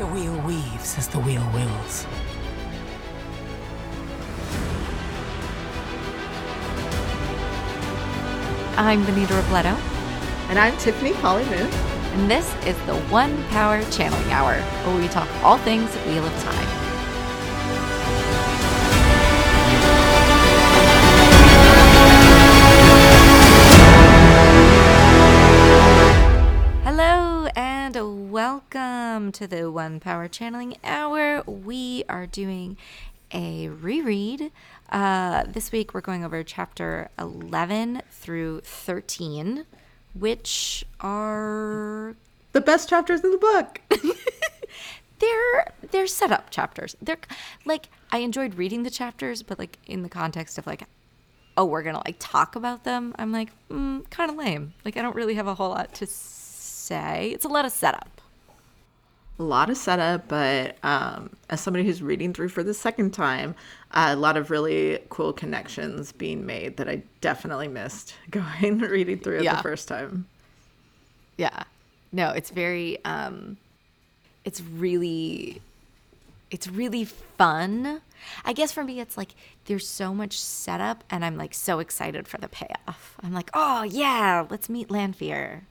The wheel weaves as the wheel wills. I'm Benita Robledo, And I'm Tiffany Polly Moon. and this is the One Power Channeling Hour, where we talk all things Wheel of Time. To the One Power Channeling Hour. We are doing a reread. Uh, this week we're going over chapter 11 through 13, which are The best chapters in the book. they're they're setup chapters. They're like I enjoyed reading the chapters, but like in the context of like, oh, we're gonna like talk about them. I'm like, mm, kind of lame. Like I don't really have a whole lot to say. It's a lot of setup. A lot of setup, but um, as somebody who's reading through for the second time, uh, a lot of really cool connections being made that I definitely missed going reading through it the first time. Yeah. No, it's very um it's really it's really fun. I guess for me it's like there's so much setup and I'm like so excited for the payoff. I'm like, "Oh, yeah, let's meet Lanfear."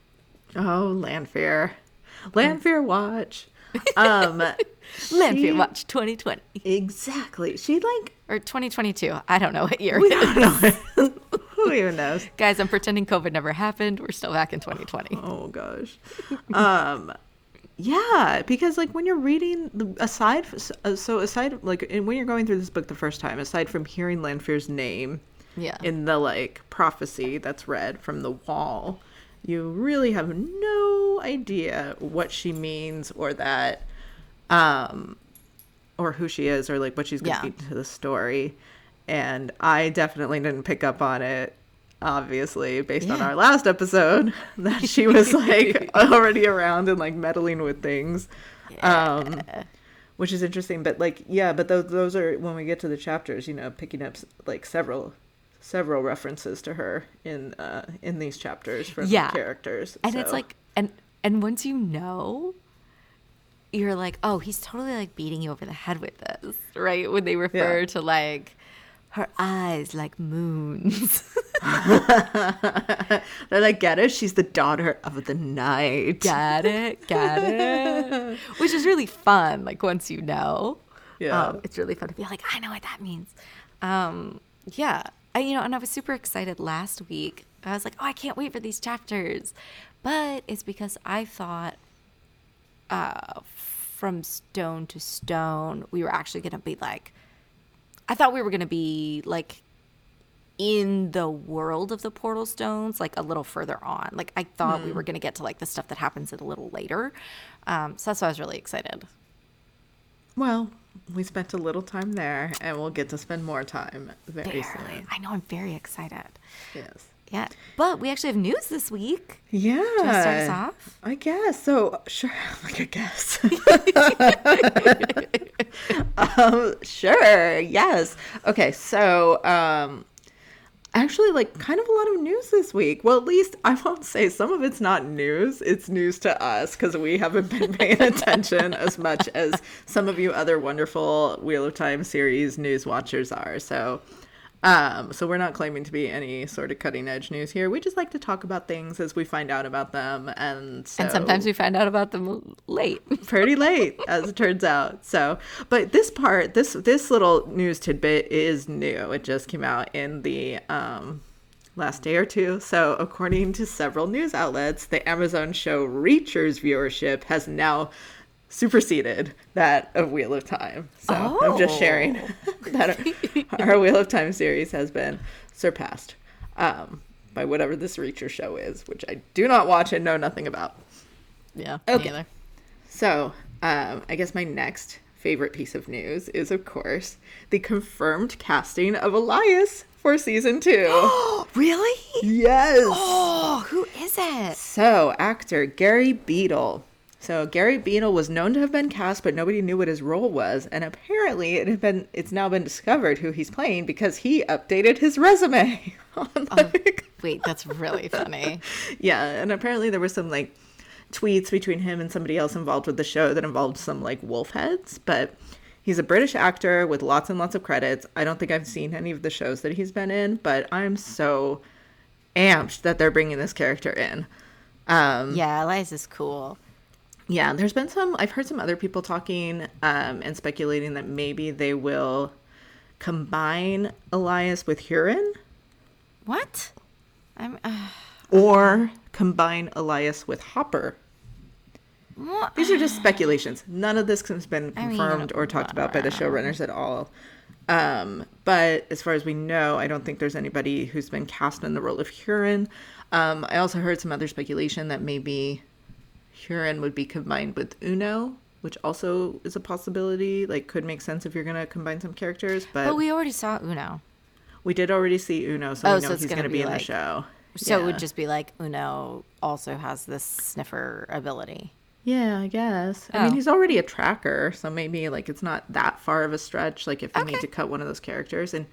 Oh, Lanfear. Lanfear watch. Um, she- Watch 2020 Exactly. She like, or 2022. I don't know what year we don't know. Who even knows? Guys, I'm pretending COVID never happened. We're still back in 2020. Oh gosh. Um yeah, because like when you're reading the aside uh, so aside like and when you're going through this book the first time aside from hearing Lanfear's name Yeah. in the like prophecy that's read from the wall, you really have no idea what she means or that um or who she is or like what she's going Yeah. to be to the story. And I definitely didn't pick up on it obviously based on our last episode that she was like already around and like meddling with things. Um which is interesting but like yeah but those those are when we get to the chapters you know picking up like several several references to her in uh in these chapters from Yeah. characters and it's like and and once you know you're like oh he's totally like beating you over the head with this right? When they refer Yeah. to like her eyes like moons. They're like get it? She's the daughter of the night. Got it? Got it? Which is really fun like once you know. Yeah. um, it's really fun to be like i know what that means. Um yeah I, you know and i was super excited last week. I was like oh i can't wait for these chapters. But it's because i thought uh from stone to stone we were actually going to be like i thought we were going to be like in the world of the portal stones like a little further on. Like i thought we were going to get to like the stuff that happens a little later. Um so that's why i was really excited well we spent a little time there and we'll get to spend more time very soon i know i'm very excited yes yeah but we actually have news this week yeah Do you wanna start us off I guess so. Sure, like I guess. um, sure. Yes. Okay. So, um, actually, like, kind of a lot of news this week. Well, at least I won't say some of it's not news. It's news to us because we haven't been paying attention as much as some of you other wonderful Wheel of Time series news watchers are. So. Um, so we're not claiming to be any sort of cutting edge news here. We just like to talk about things as we find out about them, and so, and sometimes we find out about them late. Pretty late as it turns out. So but this part this this little news tidbit is new. It just came out in the um last day or two. So according to several news outlets the amazon show reacher's viewership has now superseded that of wheel of time so i'm just sharing that our, our wheel of time series has been surpassed um by whatever this reacher show is which i do not watch and know nothing about yeah Okay. so, um, I guess my next favorite piece of news is, of course, the confirmed casting of Elyas for season two. really yes. oh who is it So, actor Gary Beadle. So, Gary Beadle was known to have been cast, but nobody knew what his role was, and apparently, it had been it's now been discovered who he's playing because he updated his resume. on, like- wait that's really funny yeah, and apparently there was some like tweets between him and somebody else involved with the show that involved some like wolf heads, but he's a British actor with lots and lots of credits. I don't think I've seen any of the shows that he's been in, but I'm so amped that they're bringing this character in. Um, Yeah, Eliza's cool. Yeah, there's been some. I've heard some other people talking um, and speculating that maybe they will combine Elyas with Hurin, What? I'm. Uh, or combine Elyas with Hopper. what? These are just speculations. None of this has been I mean, confirmed or talked about by the showrunners at all. Um, but as far as we know, I don't think there's anybody who's been cast in the role of Hurin. Um, I also heard some other speculation that maybe Hurin would be combined with Uno, which also is a possibility. Like, could make sense if you're going to combine some characters. But, But we, already saw Uno. We did already see Uno, so Oh, we know it's he's gonna be, be in the show. So it would just be like Uno also has this sniffer ability. Yeah, I guess. I mean, Oh. he's already a tracker, so maybe like it's not that far of a stretch. Like if you need to cut one of those characters, and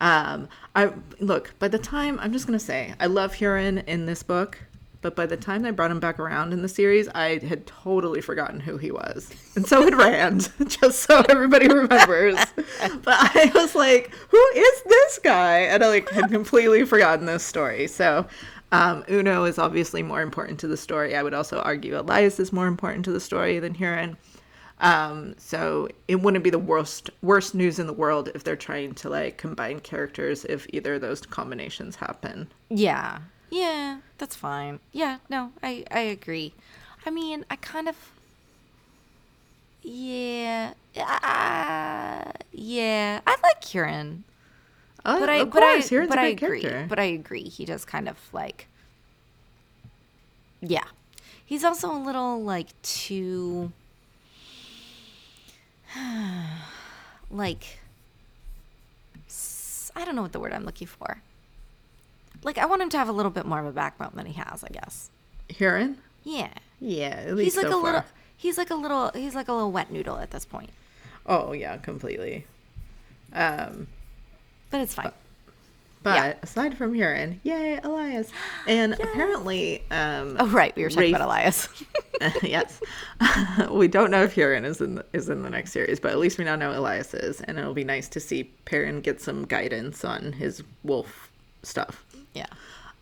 um, I look by the time I'm just gonna say I love Hurin in this book, but by the time they brought him back around in the series, I had totally forgotten who he was, and so had Rand. just so everybody remembers. but I was like, who is this guy? And I like had completely forgotten this story. So. Um, Uno is obviously more important to the story. I would also argue Elyas is more important to the story than Hurin. Um, so it wouldn't be the worst worst news in the world if they're trying to like combine characters if either of those combinations happen. Yeah. Yeah, that's fine. Yeah, no, I I agree. I mean, I kind of Yeah. Uh, yeah, I like Kieran. Uh, But I of but course, I Hurin's but a I great agree. character. But I agree. He does kind of like Yeah. He's also a little like too like I don't know what the word I'm looking for. Like I want him to have a little bit more of a backbone than he has, I guess. Hurin? Yeah. Yeah, at least He's like so a little he's like a little he's like a little wet noodle at this point. Oh yeah, completely. Um, But it's fine. but Yeah. aside from Hurin, yay, Elyas. And apparently, um, Oh right, we were talking Rafe- about Elyas. yes, we don't know if Hurin is in the, is in the next series, but at least we now know Elyas is, and it'll be nice to see Perrin get some guidance on his wolf stuff. Yeah.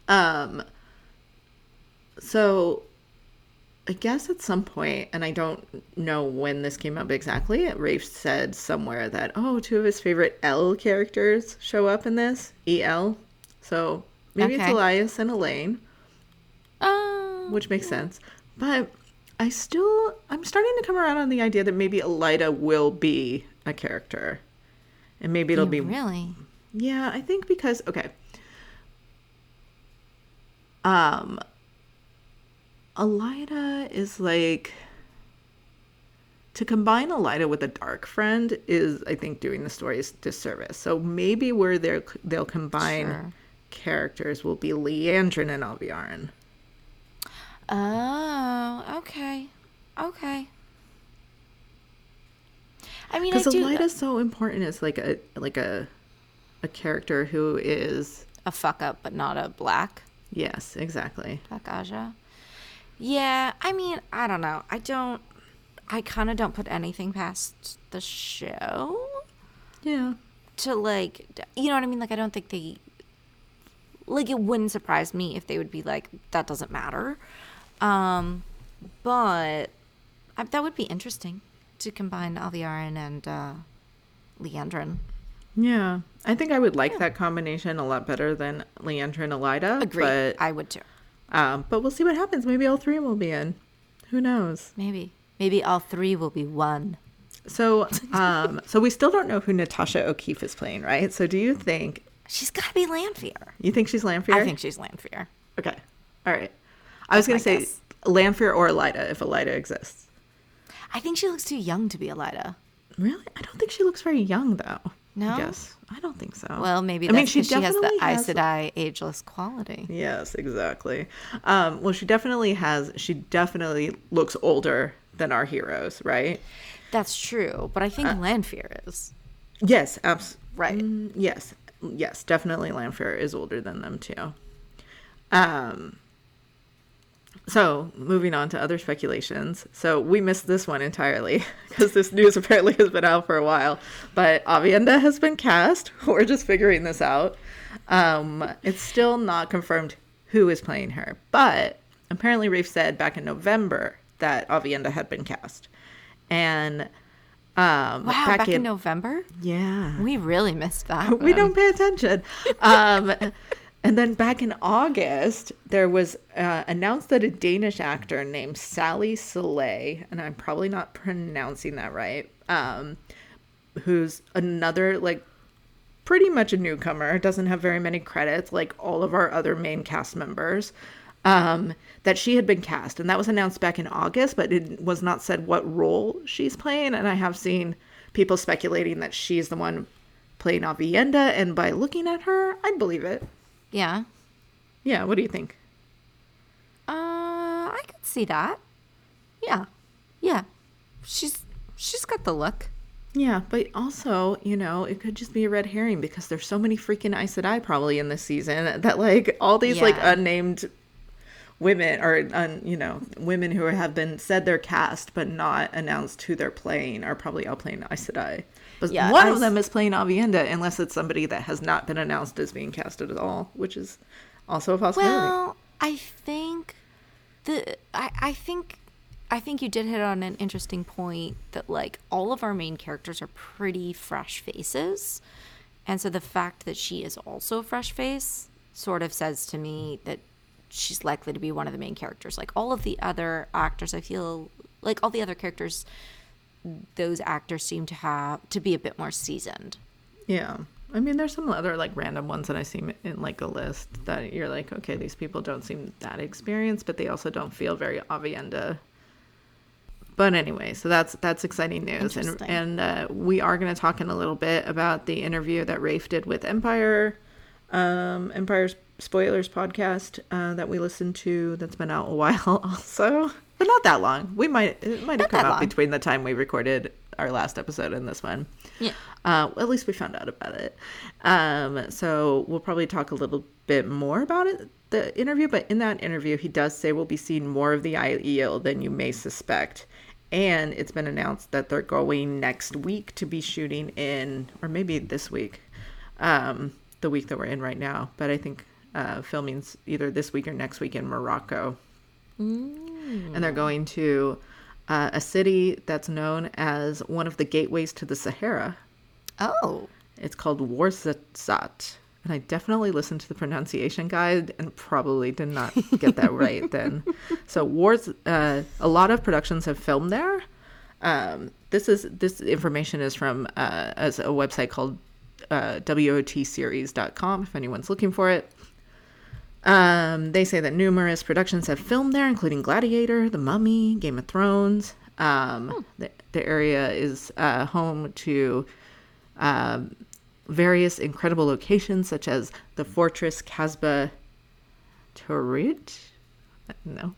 Um, so I guess at some point, and I don't know when this came up exactly, Rafe said somewhere that, oh, two of his favorite L characters show up in this, EL. So maybe it's Elyas and Elayne, Um, which makes sense. But I still, I'm starting to come around on the idea that maybe Elaida will be a character. And maybe it'll be really yeah, I think because okay. Um Elaida is like to combine Elaida with a dark friend is I think doing the story's disservice. So maybe where they're they'll combine Sure. characters will be Liandrin and Alviarin. Oh, okay. Okay. I mean, Because do Elaida's so important as like a like a a character who is a fuck up, but not a black yes, exactly. black Ajah. Yeah, I mean, I don't know. I don't. I kind of don't put anything past the show Yeah. to like, you know what I mean? Like, I don't think they. Like, it wouldn't surprise me if they would be like, that doesn't matter. Um, but I, that would be interesting to combine Alviarin and uh, Liandrin. Yeah, I think I would like that combination a lot better than Leandra and Elaida. Agree. But, I would too. um, but we'll see what happens. Maybe all three will be in. Who knows? Maybe. Maybe all three will be one. So, um, so we still don't know who Natasha O'Keeffe is playing, right? So, do you think She's got to be Lanfear. you think she's Lanfear? I think she's Lanfear. Okay, all right. I was gonna say guess. Lanfear or Elaida if Elaida exists. I think she looks too young to be Elaida. Really, I don't think she looks very young though. No? I I don't think so. Well, maybe I mean, she she, has the definitely Aes has- Sedai ageless quality. Yes, exactly. Um, well, she definitely has. She definitely looks older than our heroes, right? That's true, but I think Uh, Lanfear is. Yes, abs- Right. mm, yes, yes, definitely. Lanfear is older than them too. Um. So, moving on to other speculations. So, we missed this one entirely because this news apparently has been out for a while. But Aviendha has been cast. We're just figuring this out. Um, it's still not confirmed who is playing her. But apparently, Rafe said back in November that Aviendha had been cast. And um, Wow, back, in, November? yeah, We really missed that. we don't pay attention. Um, and then back in August, there was uh, announced that a Danish actor named Sally Soleil, and I'm probably not pronouncing that right, um, who's another like pretty much a newcomer, doesn't have very many credits like all of our other main cast members. Um, that she had been cast, and that was announced back in August, but it was not said what role she's playing. And I have seen people speculating that she's the one playing Aviendha, and by looking at her, I'd believe it. Yeah. Yeah, what do you think? Uh, I could see that. Yeah. Yeah. She's she's got the look. Yeah, but also, you know, it could just be a red herring because there's so many freaking Aes Sedai probably in this season that like all these like unnamed women or un, you know women who have been said they're cast but not announced who they're playing are probably all playing Aes Sedai. But Yeah, one of them is playing Aviendha unless it's somebody that has not been announced as being casted at all, which is also a possibility. Well, I think the I, I think I think you did hit on an interesting point that like all of our main characters are pretty fresh faces. And so the fact that she is also a fresh face sort of says to me that she's likely to be one of the main characters. Like all of the other actors I feel like all the other characters those actors seem to have to be a bit more seasoned. Yeah. I mean, there's some other like random ones that I see in like a list that you're like, okay, these people don't seem that experienced, but they also don't feel very Aviendha. But anyway, so that's that's exciting news, and and uh, we are going to talk in a little bit about the interview that Rafe did with Empire, um, Empire Spoilers podcast uh, that we listened to. That's been out a while, also, but not that long. We might it might have come out long. between the time we recorded our last episode and this one. Yeah. Uh, well, at least we found out about it. Um, so we'll probably talk a little bit more about it, the interview. But in that interview, he does say we'll be seeing more of the Aiel than you may suspect. And it's been announced that they're going next week to be shooting in, or maybe this week, um, the week that we're in right now. But I think uh, filming's either this week or next week in Morocco and they're going to uh, a city that's known as one of the gateways to the Sahara. Oh. It's called Warsat. And I definitely listened to the pronunciation guide and probably did not get that right then. So Wars, uh, a lot of productions have filmed there. Um, this is this information is from uh, as a website called uh, WOTseries.com if anyone's looking for it. Um, they say that numerous productions have filmed there, including Gladiator, The Mummy, Game of Thrones. Um, the, the area is uh, home to um, various incredible locations, such as the Fortress Casbah Turit, no,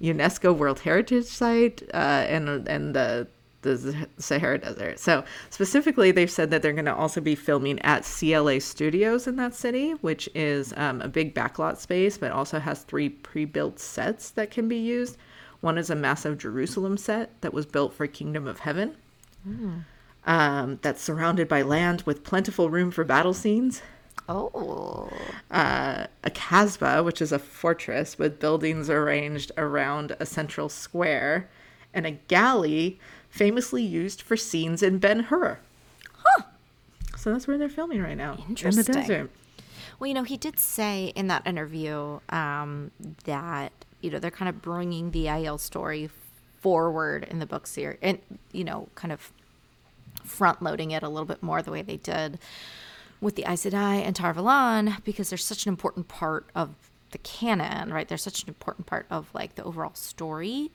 UNESCO World Heritage Site, uh, and and the the Sahara Desert. So specifically, they've said that they're going to also be filming at CLA Studios in that city, which is um, a big backlot space, but also has three pre-built sets that can be used. One is a massive Jerusalem set that was built for Kingdom of Heaven. Um, that's surrounded by land with plentiful room for battle scenes Oh. uh, a kasbah, which is a fortress with buildings arranged around a central square, and a galley famously used for scenes in Ben Hur. Huh. So that's where they're filming right now. In the desert. Well, you know, he did say in that interview um, that you know they're kind of bringing the Aiel story forward in the book series, and you know, kind of front loading it a little bit more the way they did with the Aes Sedai and Tar Valon because they're such an important part of the canon, right? They're such an important part of like the overall story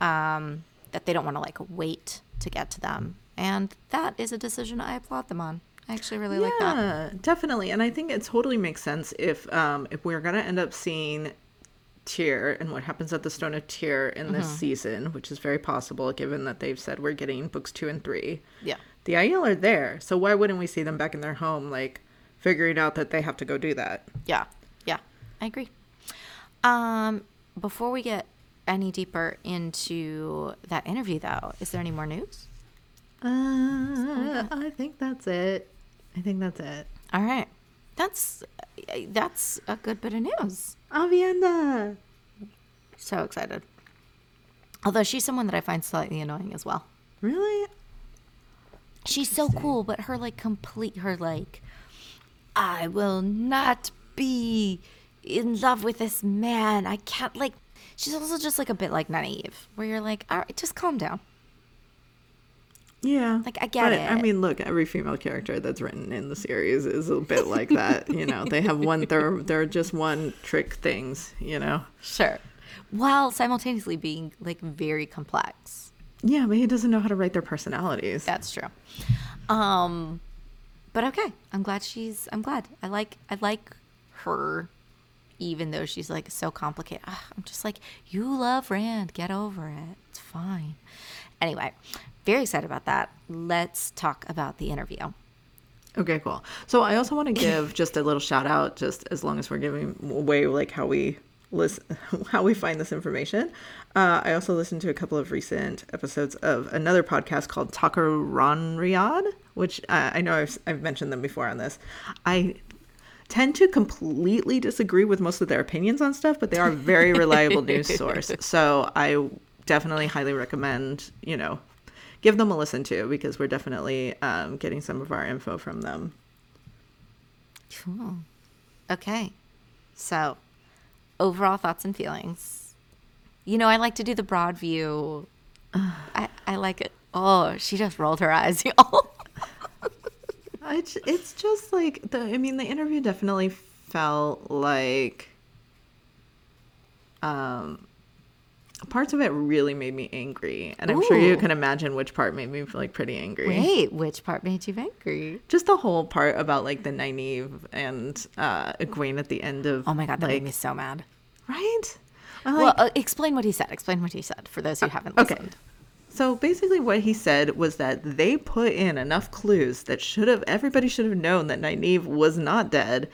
um, that they don't want to like wait to get to them, and that is a decision I applaud them on. I actually really like that. Yeah, definitely. And I think it totally makes sense if um, if we're gonna end up seeing Tyr and what happens at the Stone of Tyr in this season, which is very possible given that they've said we're getting books two and three. Yeah. The Aiel are there, so why wouldn't we see them back in their home, like figuring out that they have to go do that? Yeah, yeah, I agree. Um, before we get any deeper into that interview, though. Is there any more news? Uh, I think that's it. I think that's it. All right, that's that's a good bit of news. Aviendha. So excited. Although she's someone that I find slightly annoying as well. Really? She's so cool, but her like complete her like I will not be in love with this man. I can't like she's also just like a bit like naive where you're like, all right, just calm down. Yeah. Like, I get But, it. I mean, look, every female character that's written in the series is a bit like that. you know, they have one. They're they're just one trick things. You know. Sure. While simultaneously being like very complex. Yeah, but he doesn't know how to write their personalities. That's true. Um but okay. I'm glad she's I'm glad. I like I like her even though she's like so complicated. Ugh, I'm just like, you love Rand, get over it. It's fine. Anyway, very excited about that. Let's talk about the interview. Okay, cool. So I also want to give just a little shout out, just as long as we're giving away like how we listen, how we find this information. Uh, I also listened to a couple of recent episodes of another podcast called Tucker Ron Riyadh, which uh, I know I've, I've mentioned them before on this. I tend to completely disagree with most of their opinions on stuff, but they are a very reliable news source. So I definitely highly recommend, you know, give them a listen to because we're definitely um, getting some of our info from them. Cool. Okay. So, overall thoughts and feelings. You know, I like to do the broad view. I, I like it. Oh, she just rolled her eyes, y'all. It's, it's just like the. I mean, the interview definitely felt like. Um, parts of it really made me angry, and I'm sure you can imagine which part made me feel like pretty angry. Wait, which part made you angry? Just the whole part about like the Nynaeve and uh, Egwene at the end of. Oh my god, that like, made me so mad. right. I'm well, like, uh, explain what he said. Explain what he said for those who haven't listened. So basically, what he said was that they put in enough clues that should have everybody should have known that Nynaeve was not dead,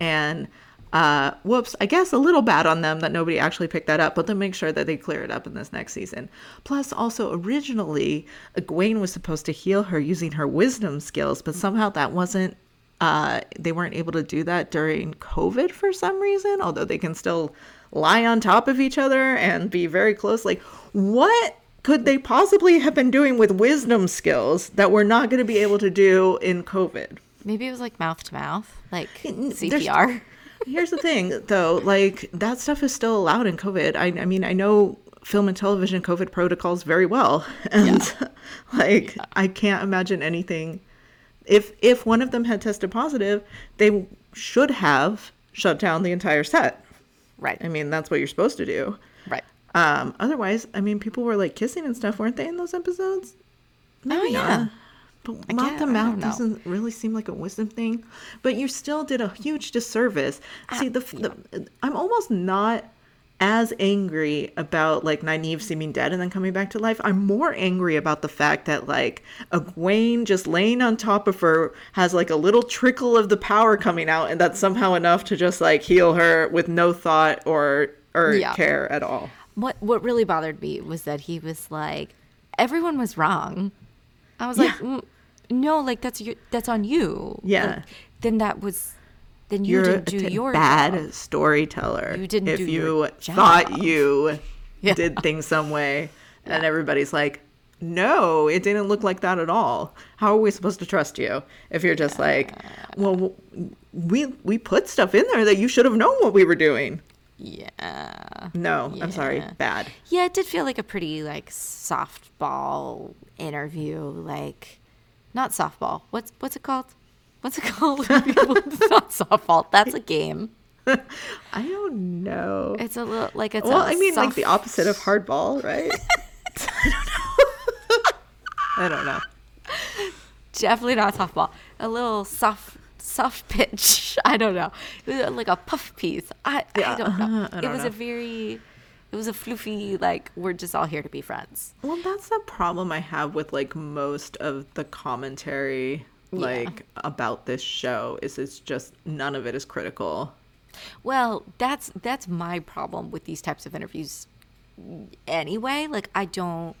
and uh, whoops, I guess a little bad on them that nobody actually picked that up, but they'll make sure that they clear it up in this next season. Plus, also originally, Egwene was supposed to heal her using her wisdom skills, but somehow that wasn't. Uh, they weren't able to do that during COVID for some reason, although they can still lie on top of each other and be very close. Like, what could they possibly have been doing with wisdom skills that we're not going to be able to do in COVID? Maybe it was like mouth to mouth, like there's- CPR. Here's the thing, though, like that stuff is still allowed in COVID. I, I mean, I know film and television COVID protocols very well, and like I can't imagine anything. If if one of them had tested positive, they should have shut down the entire set. Right. I mean, that's what you're supposed to do. Um, otherwise, I mean, people were like kissing and stuff, weren't they, in those episodes? Oh yeah. But mouth to mouth doesn't really seem like a wisdom thing. But you still did a huge disservice. See, the, the I'm almost not as angry about like Nynaeve seeming dead and then coming back to life. I'm more angry about the fact that like Egwene just laying on top of her has like a little trickle of the power coming out, and that's somehow enough to just like heal her with no thought or or Yeah. care at all. What what really bothered me was that he was like, everyone was wrong. I was like, Yeah. "Mm, no, like that's your that's on you. Yeah. Like, then that was, then you You're didn't do a your bad job. storyteller. You didn't if do you your thought you Yeah. did things some way, and everybody's like, "No, it didn't look like that at all." How are we supposed to trust you if you're just like, "Well, we we put stuff in there that you should have known what we were doing." Yeah. No, I'm sorry, bad. Yeah, it did feel like a pretty like softball interview. Like, not softball. What's what's it called? What's it called? it's not softball. That's a game. I don't know. It's a little like it's. well, I mean, like the opposite of hardball, right? I don't know. I don't know. definitely not softball. A little soft soft pitch. I don't know. It was uh, like a puff piece. I Yeah, I don't know. Uh-huh, I it don't was know. a very. It was a floofy like we're just all here to be friends. Well, that's the problem I have with like most of the commentary like about this show is it's just none of it is critical. Well, that's that's my problem with these types of interviews anyway. Like I don't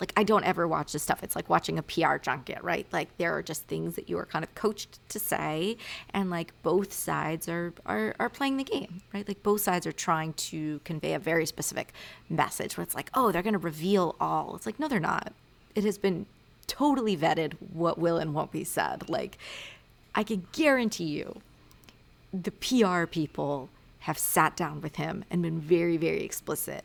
like I don't ever watch this stuff. It's like watching a PR junket, right? Like there are just things that you are kind of coached to say and like both sides are are, are playing the game, right? Like both sides are trying to convey a very specific message where it's like, oh, they're gonna reveal all. It's like, no, they're not. It has been totally vetted what will and won't be said. Like I can guarantee you the PR people have sat down with him and been very, very explicit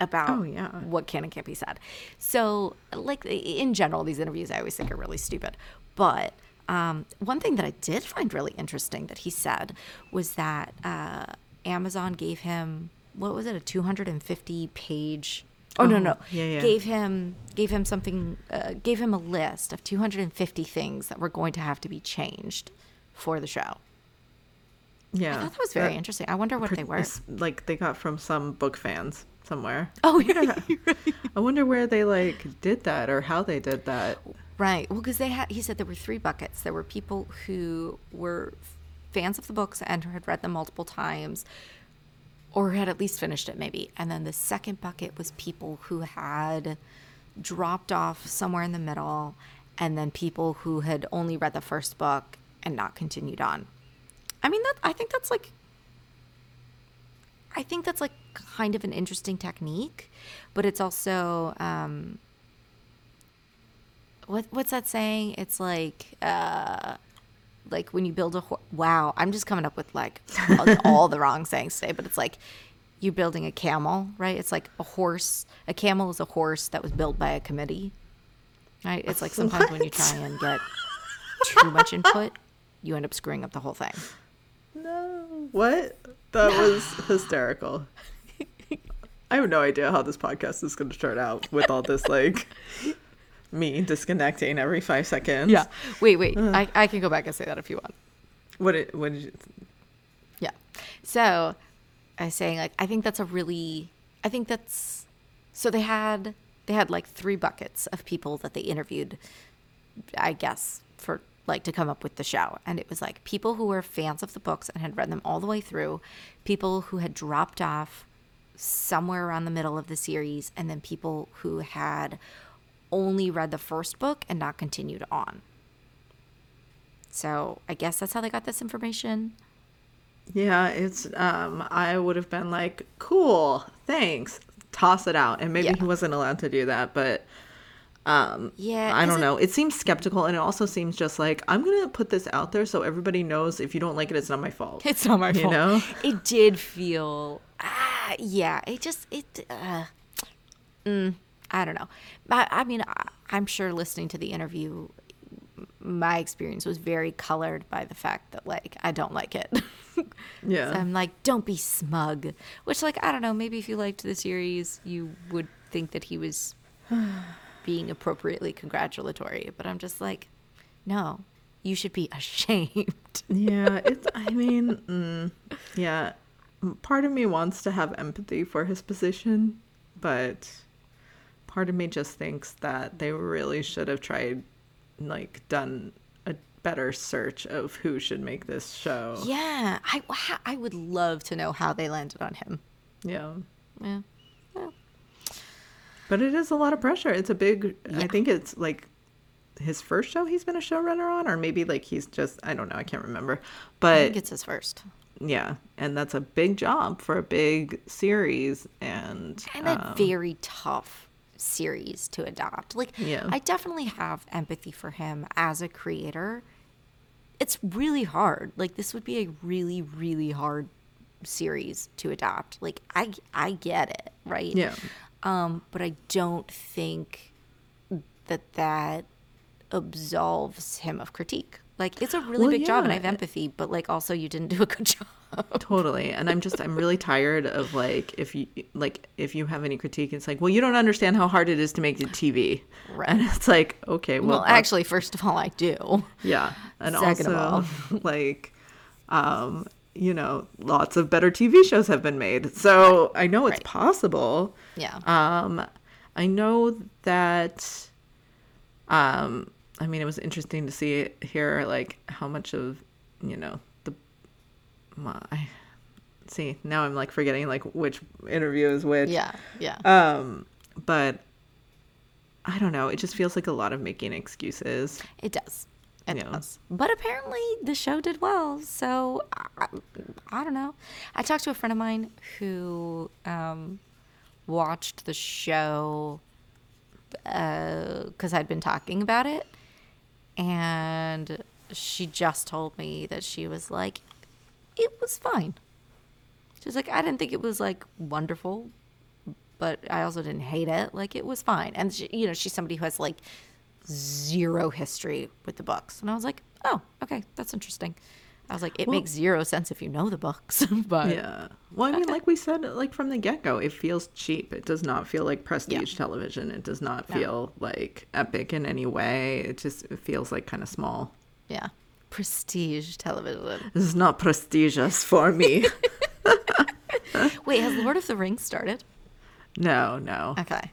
about Oh, yeah. what can and can't be said. So, like in general, these interviews I always think are really stupid. But um, one thing that I did find really interesting that he said was that uh, Amazon gave him what was it a 250 page. Oh, no Oh, no yeah, yeah. gave him gave him something uh, gave him a list of 250 things that were going to have to be changed for the show. Yeah. I thought that was very interesting. I wonder what they were. Like they got from some book fans somewhere. Oh yeah, I wonder where they like did that or how they did that. right. Well, because they had, he said there were three buckets. There were people who were fans of the books and who had read them multiple times, or had at least finished it maybe. And then the second bucket was people who had dropped off somewhere in the middle, and then people who had only read the first book and not continued on. I mean, that I think that's like I think that's like kind of an interesting technique, but it's also um, what what's that saying? It's like uh, like when you build a ho- wow. I'm just coming up with like all, all the wrong sayings today, but it's like you building a camel, right? It's like a horse. A camel is a horse that was built by a committee, right? It's like sometimes when you try and get too much input, you end up screwing up the whole thing. No. What? That was hysterical. I have no idea how this podcast is going to turn out with all this like me disconnecting every five seconds. Yeah. Wait, wait. Uh. I, I can go back and say that if you want. What did what did you? Yeah. So I was saying like I think that's a really I think that's so they had they had like three buckets of people that they interviewed I guess for like to come up with the show and it was like people who were fans of the books and had read them all the way through, people who had dropped off somewhere around the middle of the series and then people who had only read the first book and not continued on. So, I guess that's how they got this information. Yeah, it's um I would have been like, "Cool, thanks." Toss it out. And maybe Yeah. he wasn't allowed to do that, but um Yeah, I don't it- know. It seems skeptical and it also seems just like I'm going to put this out there so everybody knows if you don't like it it's not my fault. It's not my You fault. know? It did feel, ah, yeah. It just, it, uh, mm, I don't know. I, I mean, I, I'm sure listening to the interview, my experience was very colored by the fact that, like, I don't like it. Yeah. So I'm like, don't be smug. Which, like, I don't know. Maybe if you liked the series, you would think that he was being appropriately congratulatory. But I'm just like, no, you should be ashamed. yeah, it's I mean, mm, yeah. Part of me wants to have empathy for his position, but part of me just thinks that they really should have tried like done a better search of who should make this show. Yeah, I I would love to know how they landed on him. Yeah. Yeah. But it is a lot of pressure. It's a big I think it's like his first show he's been a showrunner on or maybe like he's just I don't know, I can't remember. I But think it's his first. yeah, and that's a big job for a big series and And a um, very tough series to adopt. Like, Yeah. I definitely have empathy for him as a creator. It's really hard. Like, this would be a really, really hard series to adopt. Like, I, I get it, right? Yeah. Um, but I don't think that that absolves him of critique. Like, it's a really Well, big job, and I have empathy. But like, also, you didn't do a good job. totally and i'm just i'm really tired of like if you like if you have any critique it's like well you don't understand how hard it is to make the tv Right. and it's like okay well, Well, actually, first of all, I do. yeah and second of also like um you know lots of better tv shows have been made so i know it's Right. possible Yeah. um i know that um i mean it was interesting to see here like how much of you know the my See, now I'm like forgetting like which interview is which. Yeah, yeah. Um, but I don't know. It just feels like a lot of making excuses. It does. It Yeah. does. But apparently the show did well. So I, I don't know. I talked to a friend of mine who um, watched the show uh, because I'd been talking about it. And she just told me that she was like, it was fine. She's like, I didn't think it was like wonderful, but I also didn't hate it. Like it was fine. And she, you know, she's somebody who has like zero history with the books. And I was like, oh, okay, that's interesting. I was like, it Well- makes zero sense if you know the books, but Yeah. Well, I mean, like we said, like from the get go, it feels cheap. It does not feel like prestige television. It does not No. feel like epic in any way. It just it feels like kind of small. yeah, prestige television. This is not prestigious for me. Wait, has Lord of the Rings started? no, no. Okay,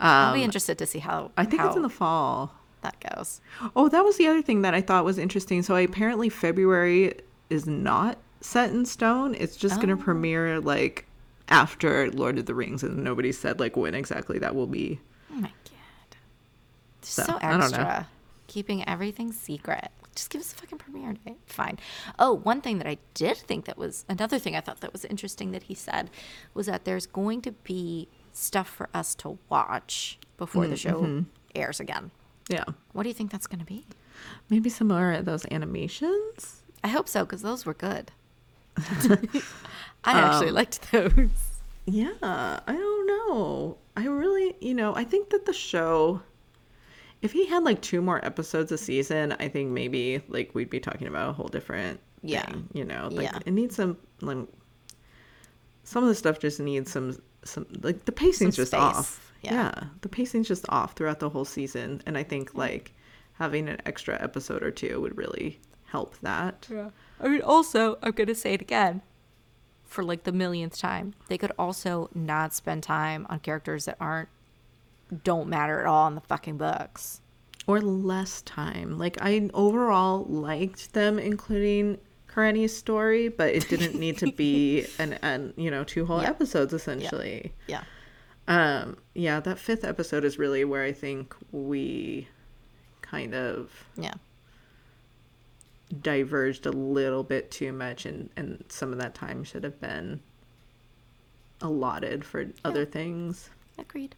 I'll be Um, interested to see how. I think it's in the fall. that goes. Oh, that was the other thing that I thought was interesting. So apparently February is not set in stone. It's just going Oh. to premiere like after Lord of the Rings, and nobody said like when exactly that will be. Oh my god, So, so, I extra, keeping everything secret. Just give us a fucking premiere date. Fine. Oh, one thing that I did think that was another thing I thought that was interesting that he said was that there's going to be stuff for us to watch before Mm, the show mm-hmm. airs again. Yeah, What do you think that's going to be? maybe some more of those animations. I hope so because those were good. I actually liked those. Yeah, I don't know. I really, you know, I think that the show, if he had like two more episodes a season, I think maybe like we'd be talking about a whole different Yeah. thing. You know, like Yeah. it needs some like some of the stuff just needs some some like the pacing's Some just space. off. Yeah. Yeah. the pacing's just off throughout the whole season, and I think like having an extra episode or two would really help that. Yeah. I mean, also, I'm to say it again for like the millionth time. They could also not spend time on characters that aren't, don't matter at all in the fucking books. or less time. Like I overall liked them including Kerene's story, but it didn't need to be an, an you know two whole Yeah. episodes essentially. Yeah. Um, yeah, that fifth episode is really where I think we kind of Yeah. diverged a little bit too much, and and some of that time should have been allotted for other things. Agreed.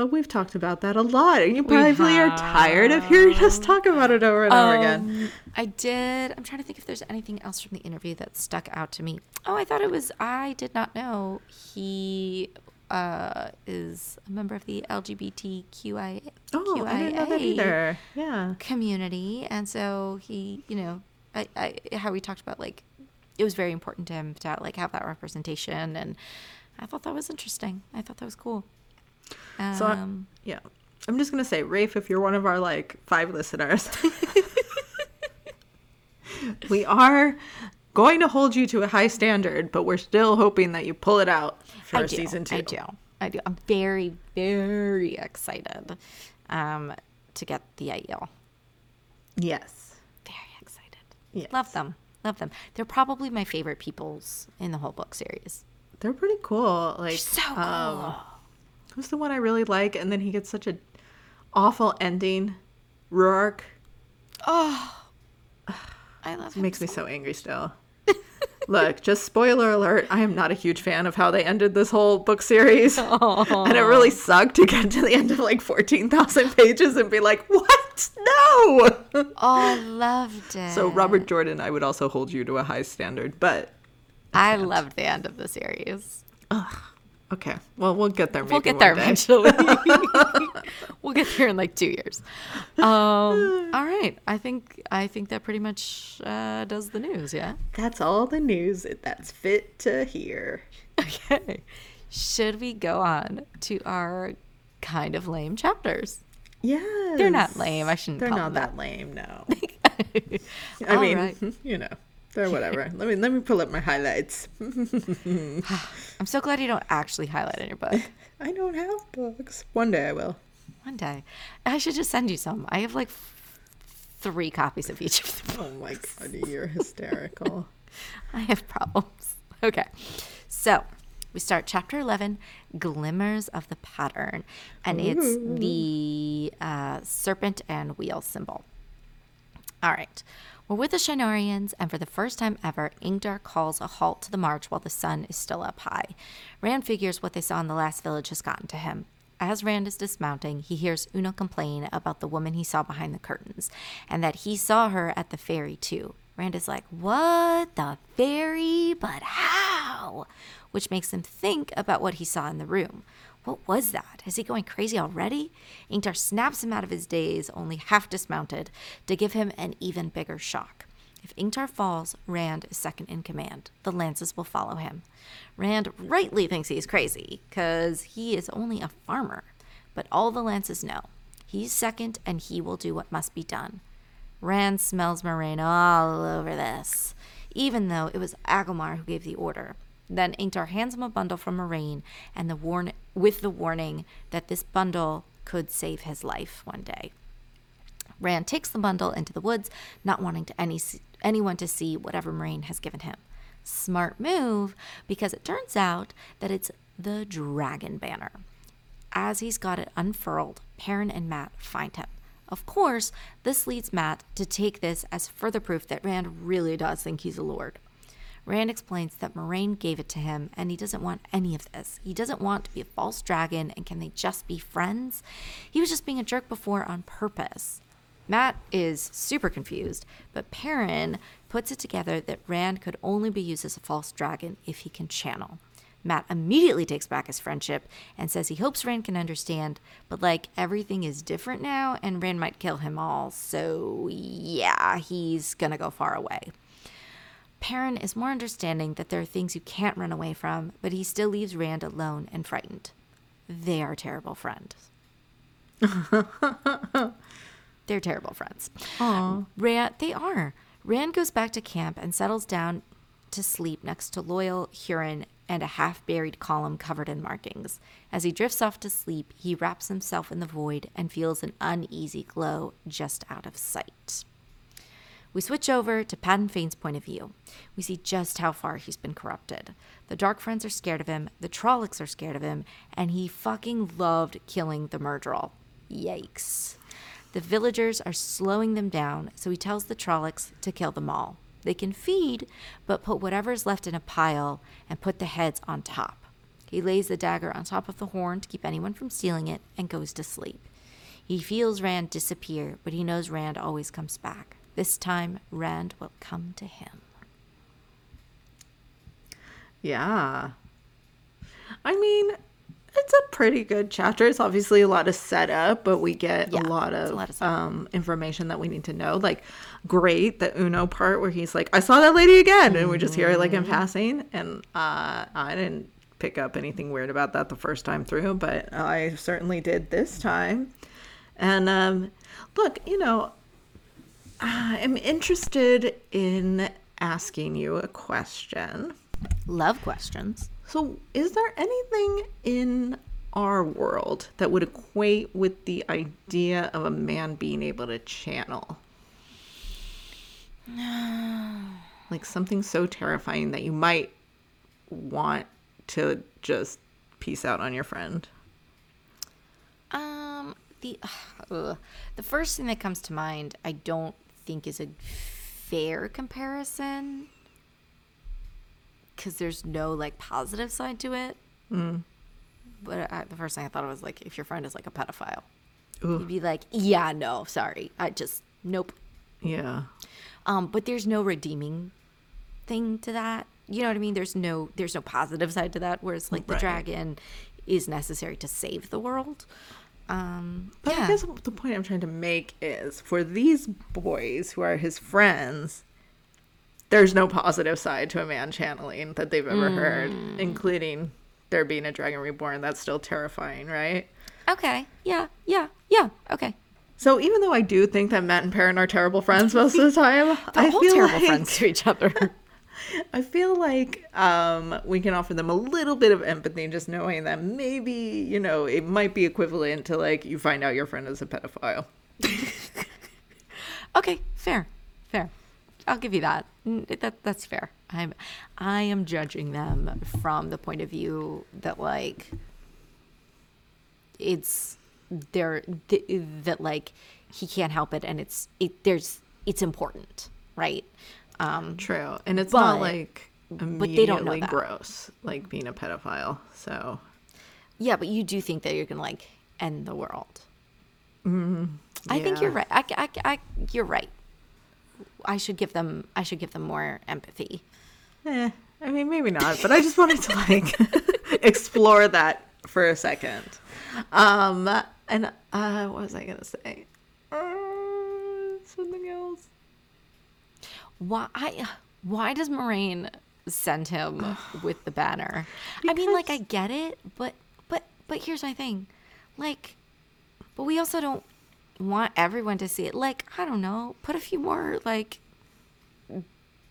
But we've talked about that a lot, and you probably are tired of hearing us talk about it over and over again. Um, I did. I'm trying to think if there's anything else from the interview that stuck out to me. Oh, I thought it was. I did not know he uh, is a member of the LGBTQIA Oh, I didn't know that either. Yeah. community, and so he, you know, I, I how we talked about like it was very important to him to like have that representation, and I thought that was interesting. I thought that was cool. Um, So I- Yeah. I'm just gonna say, Rafe, if you're one of our like five listeners, we are going to hold you to a high standard, but we're still hoping that you pull it out for I do. season two. I do. I do. I'm very, very excited um, to get the Aiel. Yes. Very excited. Yes. Love them. Love them. They're probably my favorite peoples in the whole book series. They're pretty cool. Like So cool. um, who's the one I really like? And then he gets such a awful ending. Rhuarc oh, I love him. makes me so angry still. Look, just spoiler alert, I am not a huge fan of how they ended this whole book series. And it really sucked to get to the end of like 14,000 pages and be like, what? No! Oh, I loved it. so, Robert Jordan, I would also hold you to a high standard, but I loved the end of the series. Okay. Well, we'll get there. Maybe we'll get there day. eventually. we'll get there in like two years. Um, all right. I think I think that pretty much uh, does the news. Yeah. That's all the news that's fit to hear. Okay. Should we go on to our kind of lame chapters? Yeah. They're not lame. I shouldn't They're call not them that lame, no. I mean, right. you know, they're whatever. let me let me pull up my highlights. I'm so glad you don't actually highlight in your book. I don't have books. One day I will. One day, I should just send you some. I have like f- three copies of each of them. Oh my god, you're hysterical. I have problems. Okay. So we start chapter 11 Glimmers of the Pattern. And it's the uh, serpent and wheel symbol. All right. We're with the Shienarans, and for the first time ever, Ingtar calls a halt to the march while the sun is still up high. Rand figures what they saw in the last village has gotten to him. As Rand is dismounting, he hears Uno complain about the woman he saw behind the curtains, and that he saw her at the ferry too. Rand is like, What? The ferry? But how? Which makes him think about what he saw in the room. What was that? Is he going crazy already? Ingtar snaps him out of his daze, only half dismounted, to give him an even bigger shock. If Ingtar falls, Rand is second in command. The lances will follow him. Rand rightly thinks he's crazy, because he is only a farmer. But all the lances know. He's second, and he will do what must be done. Rand smells Moiraine all over this, even though it was Agelmar who gave the order. Then Ingtar hands him a bundle from Moiraine and the warn- with the warning that this bundle could save his life one day. Rand takes the bundle into the woods, not wanting to any anyone to see whatever Moiraine has given him. Smart move, because it turns out that it's the dragon banner. As he's got it unfurled, Perrin and Mat find him. Of course, this leads Mat to take this as further proof that Rand really does think he's a lord. Rand explains that Moiraine gave it to him and he doesn't want any of this. He doesn't want to be a false dragon and can they just be friends? He was just being a jerk before on purpose. Mat is super confused, but Perrin puts it together that Rand could only be used as a false dragon if he can channel. Mat immediately takes back his friendship and says he hopes Rand can understand, but like everything is different now and Rand might kill him all, so yeah, he's gonna go far away. Perrin is more understanding that there are things you can't run away from, but he still leaves Rand alone and frightened. They are terrible friends. They're terrible friends. Aww. Rand, they are. Rand goes back to camp and settles down to sleep next to Loial, Hurin, and a half buried column covered in markings. As he drifts off to sleep, he wraps himself in the void and feels an uneasy glow just out of sight. We switch over to Padan Fain's point of view. We see just how far he's been corrupted. The Dark Friends are scared of him, the Trollocs are scared of him, and he fucking loved killing the Myrddraal. Yikes. The villagers are slowing them down, so he tells the Trollocs to kill them all. They can feed, but put whatever's left in a pile and put the heads on top. He lays the dagger on top of the horn to keep anyone from stealing it and goes to sleep. He feels Rand disappear, but he knows Rand always comes back. This time, Rand will come to him. Yeah. I mean, it's a pretty good chapter. It's obviously a lot of setup, but we get Yeah, a lot of, a lot of um, information that we need to know. Like, great the Uno part where he's like, "I saw that lady again," and we just hear it like Mm-hmm. in passing. And uh, I didn't pick up anything weird about that the first time through, but I certainly did this time. And um, look, you know, I'm interested in asking you a question. Love questions. So, is there anything in our world that would equate with the idea of a man being able to channel? No. like something so terrifying that you might want to just peace out on your friend. Um, the ugh, the first thing that comes to mind, I don't think is a fair comparison because there's no like positive side to it. But I, the first thing I thought was like, if your friend is like a pedophile, Ooh, you'd be like, yeah, no, sorry, I just nope. yeah. Um, but there's no redeeming thing to that. You know what I mean? There's no there's no positive side to that. Whereas like the dragon is necessary to save the world. Um, But yeah. I guess the point I'm trying to make is for these boys who are his friends, there's no positive side to a man channeling that they've ever heard, including there being a dragon reborn. That's still terrifying, right? Okay. Yeah. Yeah. Yeah. Okay. So even though I do think that Mat and Perrin are terrible friends most of the time, They're I all feel terrible like, friends to each other. I feel like um, we can offer them a little bit of empathy, just knowing that maybe you know it might be equivalent to like you find out your friend is a pedophile. okay. Fair. Fair. I'll give you that. That that's fair. I'm I am judging them from the point of view that like it's there th- that like he can't help it and it's it there's it's important, right? Um True. And it's not But- like but they don't know that. gross, like being a pedophile. So yeah, but you do think that you're going to like end the world. I think you're right. I, I, I, you're right. I should give them I should give them more empathy. Eh, I mean, maybe not, but I just wanted to like explore that for a second. Um, and uh, what was I gonna say? Uh, something else. Why why does Moiraine send him with the banner? I mean, like I get it, but but but here's my thing. Like but we also don't want everyone to see it. Like, I don't know, put a few more like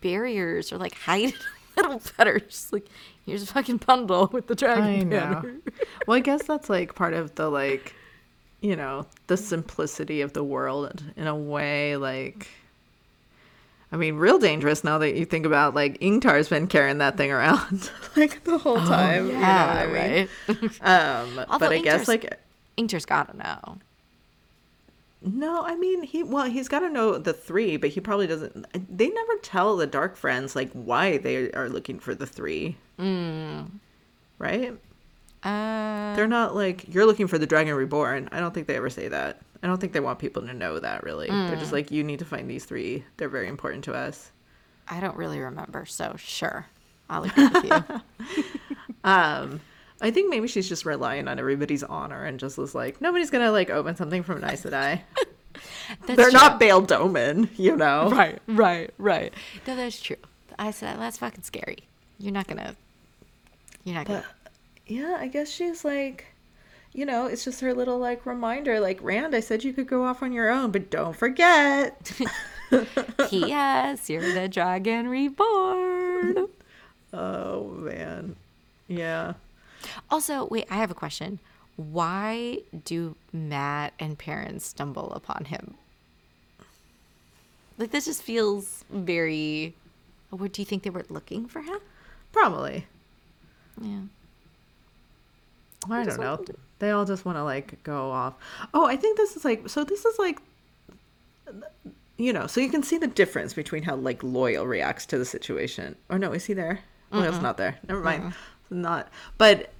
barriers or like hide it a little better. Just like here's a fucking bundle with the dragon I banner. know. well, I guess that's like part of the like, you know, the simplicity of the world in a way. Like, I mean, real dangerous now that you think about like Ingtar's been carrying that thing around like the whole time. you know I mean? Um, Although but I guess like Ingtar's gotta know. No, I mean he well he's got to know the three, but he probably doesn't. They never tell the Dark Friends like why they are looking for the three, right? Uh They're not like you're looking for the Dragon Reborn. I don't think they ever say that. I don't think they want people to know that really. They're just like you need to find these three. They're very important to us. I don't really remember, so sure. I'll agree with you. Um, I think maybe she's just relying on everybody's honor and just was like nobody's gonna like open something from an Aes Sedai. They're true. not Bayle Domon, you know. Right, right, right. No, that's true. I said that's fucking scary. You're not gonna. You're not gonna. yeah, I guess she's like, you know, it's just her little like reminder, like Rand. I said you could go off on your own, but don't forget. P.S. You're the dragon reborn. oh man, yeah. Also, wait, I have a question. Why do Mat and parents stumble upon him? Like this just feels very. Or do you think they were looking for him? Probably. Yeah. I don't know. wanted They all just want to like go off. Oh, I think this is like so. This is like, you know, so you can see the difference between how like Loial reacts to the situation. Or no, is he there? Loial's not there. Never mind. Not. But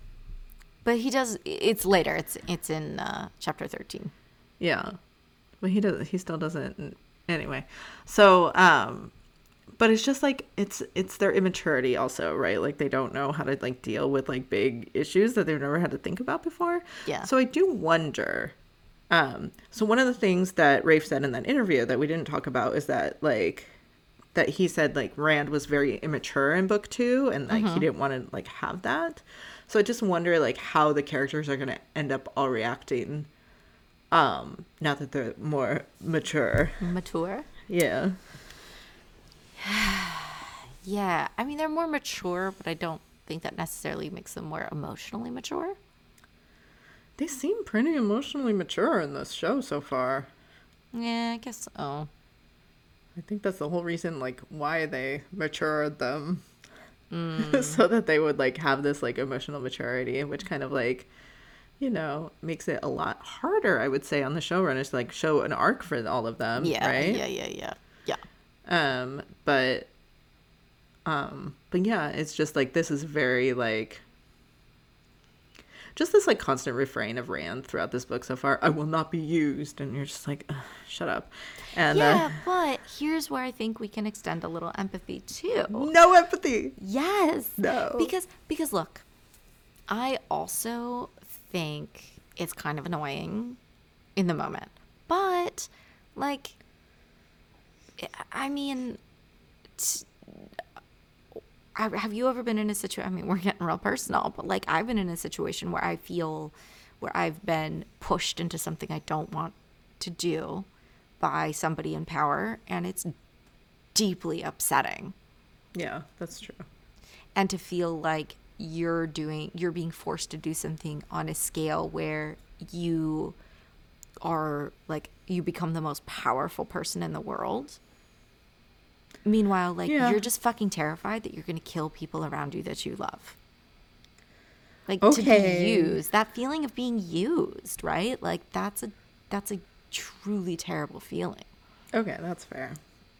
But he does. It's later. It's it's in uh, chapter thirteen. Yeah. But he does he still doesn't anyway. So um but it's just like it's it's their immaturity also, right? Like they don't know how to like deal with like big issues that they've never had to think about before. Yeah. So I do wonder um so one of the things that Rafe said in that interview that we didn't talk about is that like that he said like Rand was very immature in book 2 and like he didn't want to like have that. So I just wonder like how the characters are going to end up all reacting um now that they're more mature Mature. yeah Yeah, I mean they're more mature, but I don't think that necessarily makes them more emotionally mature. they seem pretty emotionally mature in this show so far Yeah, I guess so. i think that's the whole reason like why they matured them so that they would like have this like emotional maturity which kind of like you know makes it a lot harder i would say on the showrunners to like show an arc for all of them Yeah, right yeah, yeah, yeah, yeah. um but um but yeah it's just like this is very like just this like constant refrain of rand throughout this book so far i will not be used and you're just like shut up and Yeah, uh, but here's where I think we can extend a little empathy too. no empathy Yes. No. Because because look, I also think it's kind of annoying in the moment. But like I mean I- uh, have you ever been in a situation I mean we're getting real personal, but like I've been in a situation where I feel where I've been pushed into something I don't want to do by somebody in power and it's deeply upsetting. Yeah that's true. And to feel like you're doing you're being forced to do something on a scale where you are like you become the most powerful person in the world Meanwhile, like Yeah. you're just fucking terrified that you're gonna kill people around you that you love. Like to be used, that feeling of being used, right? Like that's a that's a truly terrible feeling. Okay, that's fair.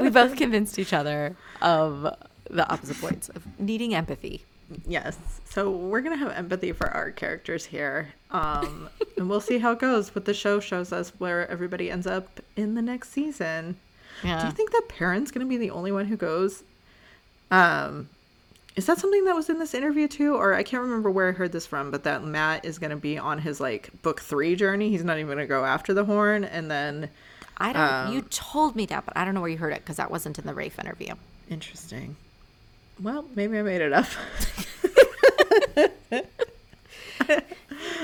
we both convinced each other of the opposite points of needing empathy. Yes. So we're gonna have empathy for our characters here, um, and we'll see how it goes. But the show shows us where everybody ends up in the next season. Do you think that Perrin's gonna be the only one who goes? Um, is that something that was in this interview too, or I can't remember where I heard this from? But that Mat is gonna be on his like book three journey. He's not even gonna go after the horn, and then I don't. Um, you told me that, but I don't know where you heard it because that wasn't in the Rafe interview. interesting. Well, maybe I made it up.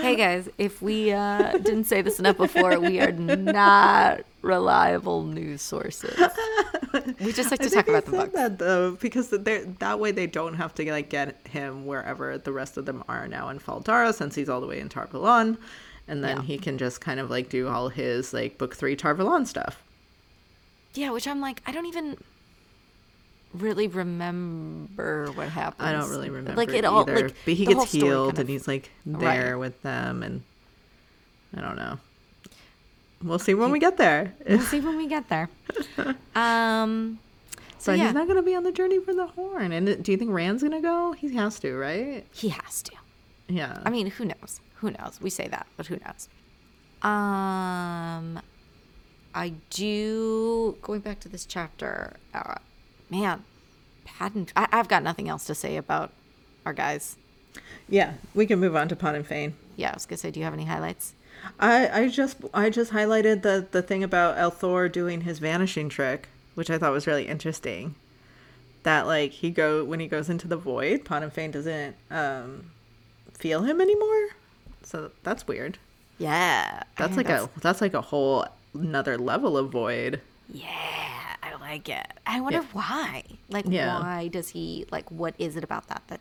Hey guys, if we uh, didn't say this enough before, we are not reliable news sources. We just like to I talk about I the books. that though because they're- that way they don't have to like get him wherever the rest of them are now in Fal Dara since he's all the way in Tar Valon, and then Yeah. he can just kind of like do all his like book three Tar Valon stuff. Yeah, which I'm like, I don't even really remember what happened. I don't really remember Like it either, all, like but he gets healed kind and he's like Right. there with them, and I don't know. We'll see when we get there. We'll see when we get there. Um, so but yeah, he's not gonna be on the journey for the horn. And do you think Rand's gonna go? He has to, right? he has to. Yeah. I mean, who knows? Who knows? We say that, but who knows? Um, I do. Going back to this chapter, uh, man, Patton. I, I've got nothing else to say about our guys. yeah. We can move on to Padan Fain. Yeah, I was gonna say, do you have any highlights? I, I just I just highlighted the the thing about al'Thor doing his vanishing trick, which I thought was really interesting. That like he go when he goes into the void, Padan Fain doesn't um feel him anymore. So that's weird. Yeah, That's like a that's like a whole another level of void. Yeah, like it. I wonder Yeah. why. Like, Yeah. why does he like? What is it about that that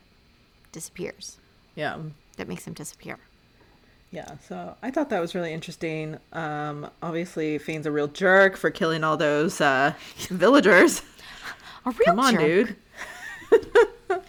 disappears? Yeah. That makes him disappear? Yeah, so I thought that was really interesting. Um, obviously, Fain's a real jerk for killing all those uh, villagers. A real Come on, jerk. dude.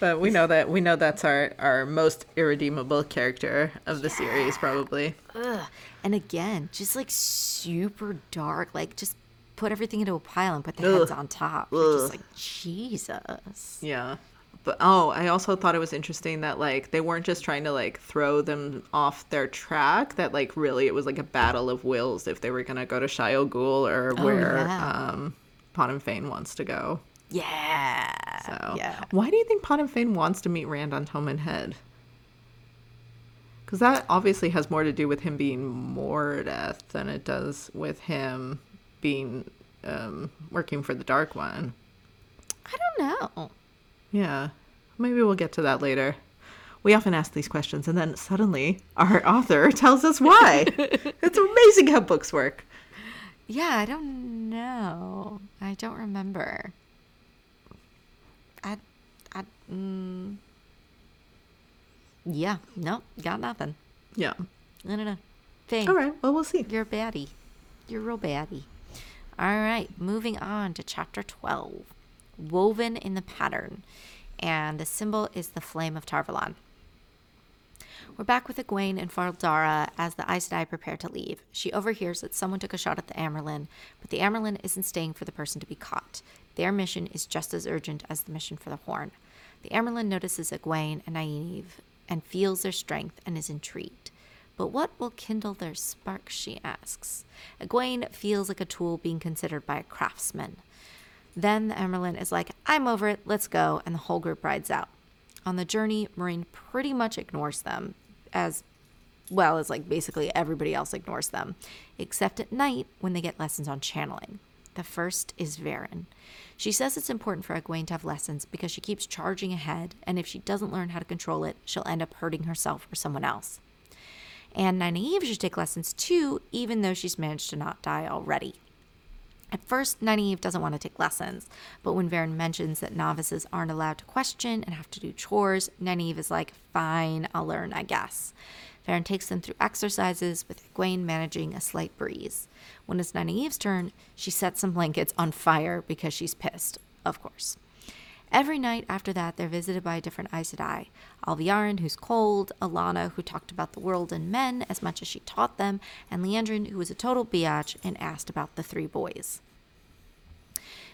but we know that we know that's our our most irredeemable character of the series, probably. Ugh. And again, just like super dark. Like, just put everything into a pile and put the heads on top. You're just like Jesus. Yeah. But oh, I also thought it was interesting that like they weren't just trying to like throw them off their track. That like really it was like a battle of wills if they were gonna go to Shayol Ghul or where yeah. um, Padan Fain wants to go. Yeah. So yeah. why do you think Padan Fain wants to meet Rand on Toman Head? Because that obviously has more to do with him being Mordeth than it does with him being um, working for the Dark One. I don't know. Yeah, maybe we'll get to that later. We often ask these questions, and then suddenly our author tells us why. it's amazing how books work. Yeah, I don't know. I don't remember. I, I, mm, yeah, no, got nothing. Yeah. No, no, no. Thing. All right. Well, we'll see. You're a baddie. You're a real baddie. All right, moving on to chapter 12 Woven in the Pattern. And the symbol is the flame of Tar Valon. We're back with Egwene and Fal Dara as the Aes Sedai prepare to leave. She overhears that someone took a shot at the Amyrlin, but the Amyrlin isn't staying for the person to be caught. Their mission is just as urgent as the mission for the Horn. The Amyrlin notices Egwene and Nynaeve and feels their strength and is intrigued. But what will kindle their spark, she asks. Egwene feels like a tool being considered by a craftsman. Then the Amyrlin is like, I'm over it, let's go, and the whole group rides out. On the journey, Moiraine pretty much ignores them, as well as like basically everybody else ignores them, except at night when they get lessons on channeling. The first is Verin. She says it's important for Egwene to have lessons because she keeps charging ahead, and if she doesn't learn how to control it, she'll end up hurting herself or someone else. And Nynaeve should take lessons too, even though she's managed to not die already. At first, Nynaeve doesn't want to take lessons, but when Verin mentions that novices aren't allowed to question and have to do chores, Nynaeve is like, fine, I'll learn, I guess. Verin takes them through exercises, with Egwene managing a slight breeze. When it's Nynaeve's turn, she sets some blankets on fire because she's pissed, of course. Every night after that, they're visited by a different Aes Sedai. Alviarin, who's cold, Alana, who talked about the world and men as much as she taught them, and Liandrin, who was a total biatch and asked about the three boys.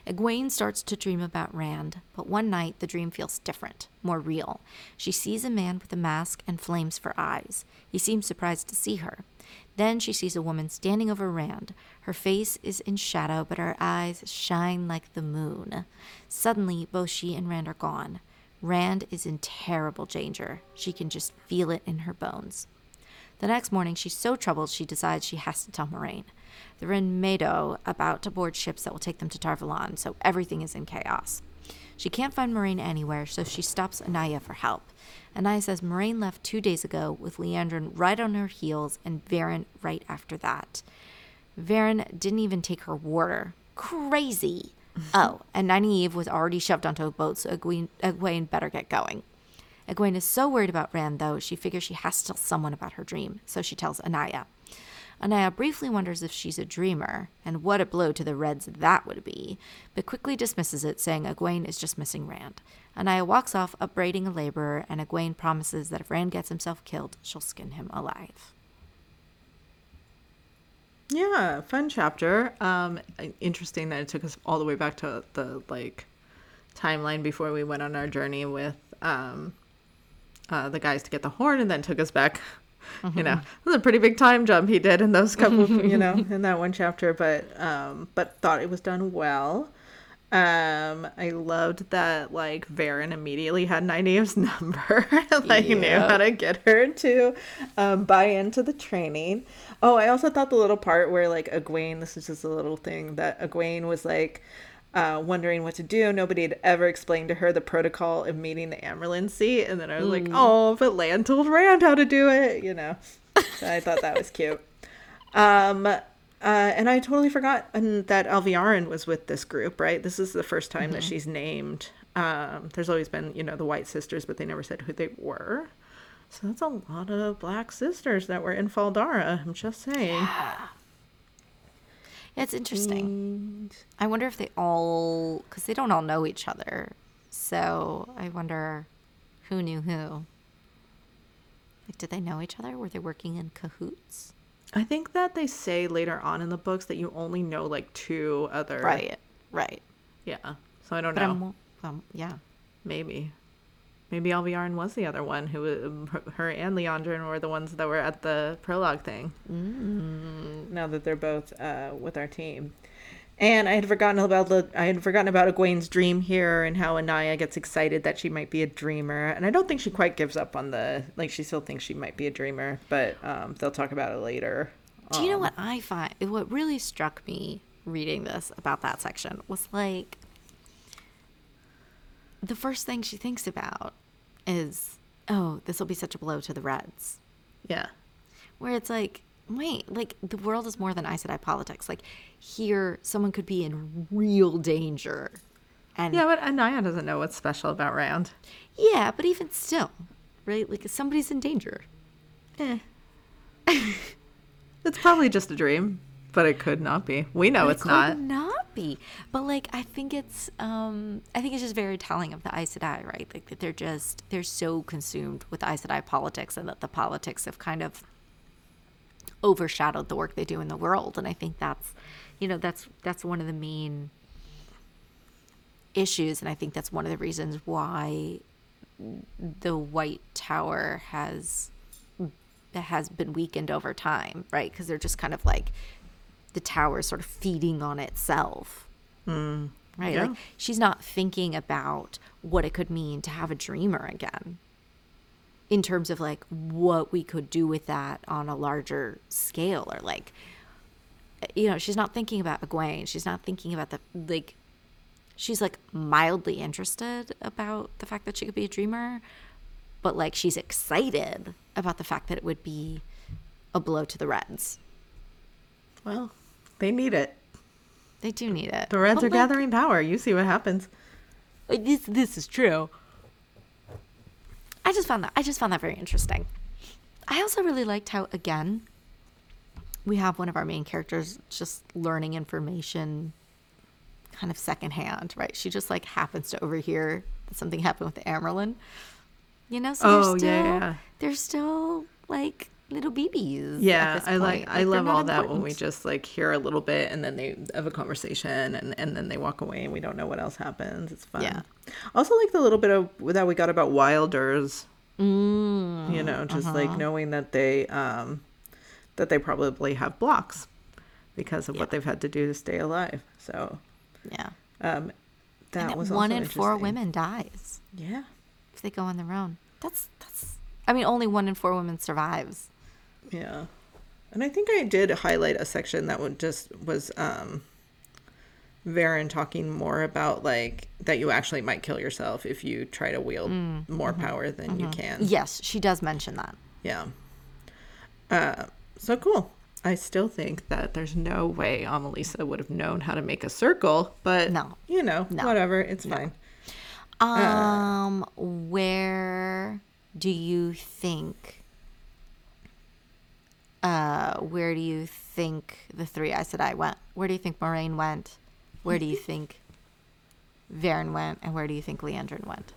Egwene starts to dream about Rand, but one night the dream feels different, more real. She sees a man with a mask and flames for eyes. He seems surprised to see her. Then she sees a woman standing over Rand. Her face is in shadow, but her eyes shine like the moon. Suddenly, both she and Rand are gone. Rand is in terrible danger. She can just feel it in her bones. The next morning, she's so troubled she decides she has to tell Moiraine. They're in Medo, about to board ships that will take them to Tar Valon, so everything is in chaos. She can't find Moiraine anywhere, so she stops Anaiya for help. Anaiya says Moiraine left two days ago with Liandrin right on her heels and Verin right after that. Verin didn't even take her water. Crazy. oh, and Nynaeve was already shoved onto a boat, so Egwene, Egwene better get going. Egwene is so worried about Rand, though, she figures she has to tell someone about her dream, so she tells Anaiya. Anaiya briefly wonders if she's a dreamer, and what a blow to the Reds that would be, but quickly dismisses it, saying Egwene is just missing Rand. Anaiya walks off, upbraiding a laborer, and Egwene promises that if Rand gets himself killed, she'll skin him alive. Yeah, fun chapter. Um, interesting that it took us all the way back to the like timeline before we went on our journey with um, uh, the guys to get the horn, and then took us back. Mm-hmm. You know, it was a pretty big time jump he did in those couple, you know, in that one chapter. But um, but thought it was done well. Um, I loved that like Verin immediately had Nynaeve's number, like yeah. knew how to get her to um, buy into the training. Oh, I also thought the little part where like Egwene, this is just a little thing that Egwene was like uh, wondering what to do. Nobody had ever explained to her the protocol of meeting the Amyrlin seat, and then I was mm. like, oh, but Lan told Rand how to do it, you know. So I thought that was cute. Um, uh, and I totally forgot that Alviarin was with this group, right? This is the first time mm-hmm. that she's named. Um, there's always been, you know, the White Sisters, but they never said who they were. So that's a lot of black sisters that were in Fal Dara. I'm just saying. Yeah. It's interesting. And... I wonder if they all, because they don't all know each other. So I wonder who knew who. Like, did they know each other? Were they working in cahoots? I think that they say later on in the books that you only know like two other. Right. Right. Yeah. So I don't but know. Um, yeah. Maybe. Maybe Alviarin was the other one who um, her and Liandrin were the ones that were at the prologue thing. Mm. Now that they're both uh, with our team. And I had forgotten about the I had forgotten about Egwene's dream here and how Anaiya gets excited that she might be a dreamer. And I don't think she quite gives up on the like she still thinks she might be a dreamer, but um, they'll talk about it later. Do you know um, what I find what really struck me reading this about that section was like the first thing she thinks about is, oh, this will be such a blow to the Reds. Yeah. Where it's like, wait, like the world is more than Aes Sedai politics. Like here, someone could be in real danger. And yeah, but Anaiya doesn't know what's special about Rand. Yeah, but even still, right? Like somebody's in danger. Eh. it's probably just a dream, but it could not be. We know but it's it not. Not be, but like I think it's, um I think it's just very telling of the Aes Sedai, right? Like that they're just they're so consumed with Aes Sedai politics, and that the politics have kind of overshadowed the work they do in the world. And i think that's you know that's that's one of the main issues. And i think that's one of the reasons why the white tower has has been weakened over time right? Because they're just kind of like the tower sort of feeding on itself. Mm, right? Yeah. like she's not thinking about what it could mean to have a dreamer again in terms of like what we could do with that on a larger scale or like you know she's not thinking about Egwene she's not thinking about the like she's like mildly interested about the fact that she could be a dreamer but like she's excited about the fact that it would be a blow to the reds well they need it They do need it. The Reds But, are like, gathering power. You see what happens. This this is true. I just found that I just found that very interesting. I also really liked how again we have one of our main characters just learning information kind of secondhand, right? She just like happens to overhear that something happened with Amyrlin. You know, so Oh, they're still yeah, yeah. they're still like little BBs. Yeah, I like. I love all that when we important. just like hear a little bit and then they have a conversation and, and then they walk away and we don't know what else happens. It's fun. Yeah. Also like the little bit of that we got about Wilders. Mm, You know, just uh-huh. like knowing that they um that they probably have blocks because of what Yeah. they've had to do to stay alive. So yeah. um that that was one in four women dies. Yeah. if they go on their own. That's that's. I mean, only one in four women survives. Yeah. And I think I did highlight a section that would just was um Verin talking more about like that you actually might kill yourself if you try to wield more power than you can. Yes, she does mention that. Yeah. Uh so cool. I still think that there's no way Amalisa would have known how to make a circle, but No. you know, No. whatever, it's fine. Um, where do you think? Uh, where do you think the three I said I went? Where do you think Moiraine went? Where do you think Verin went? And where do you think Liandrin went?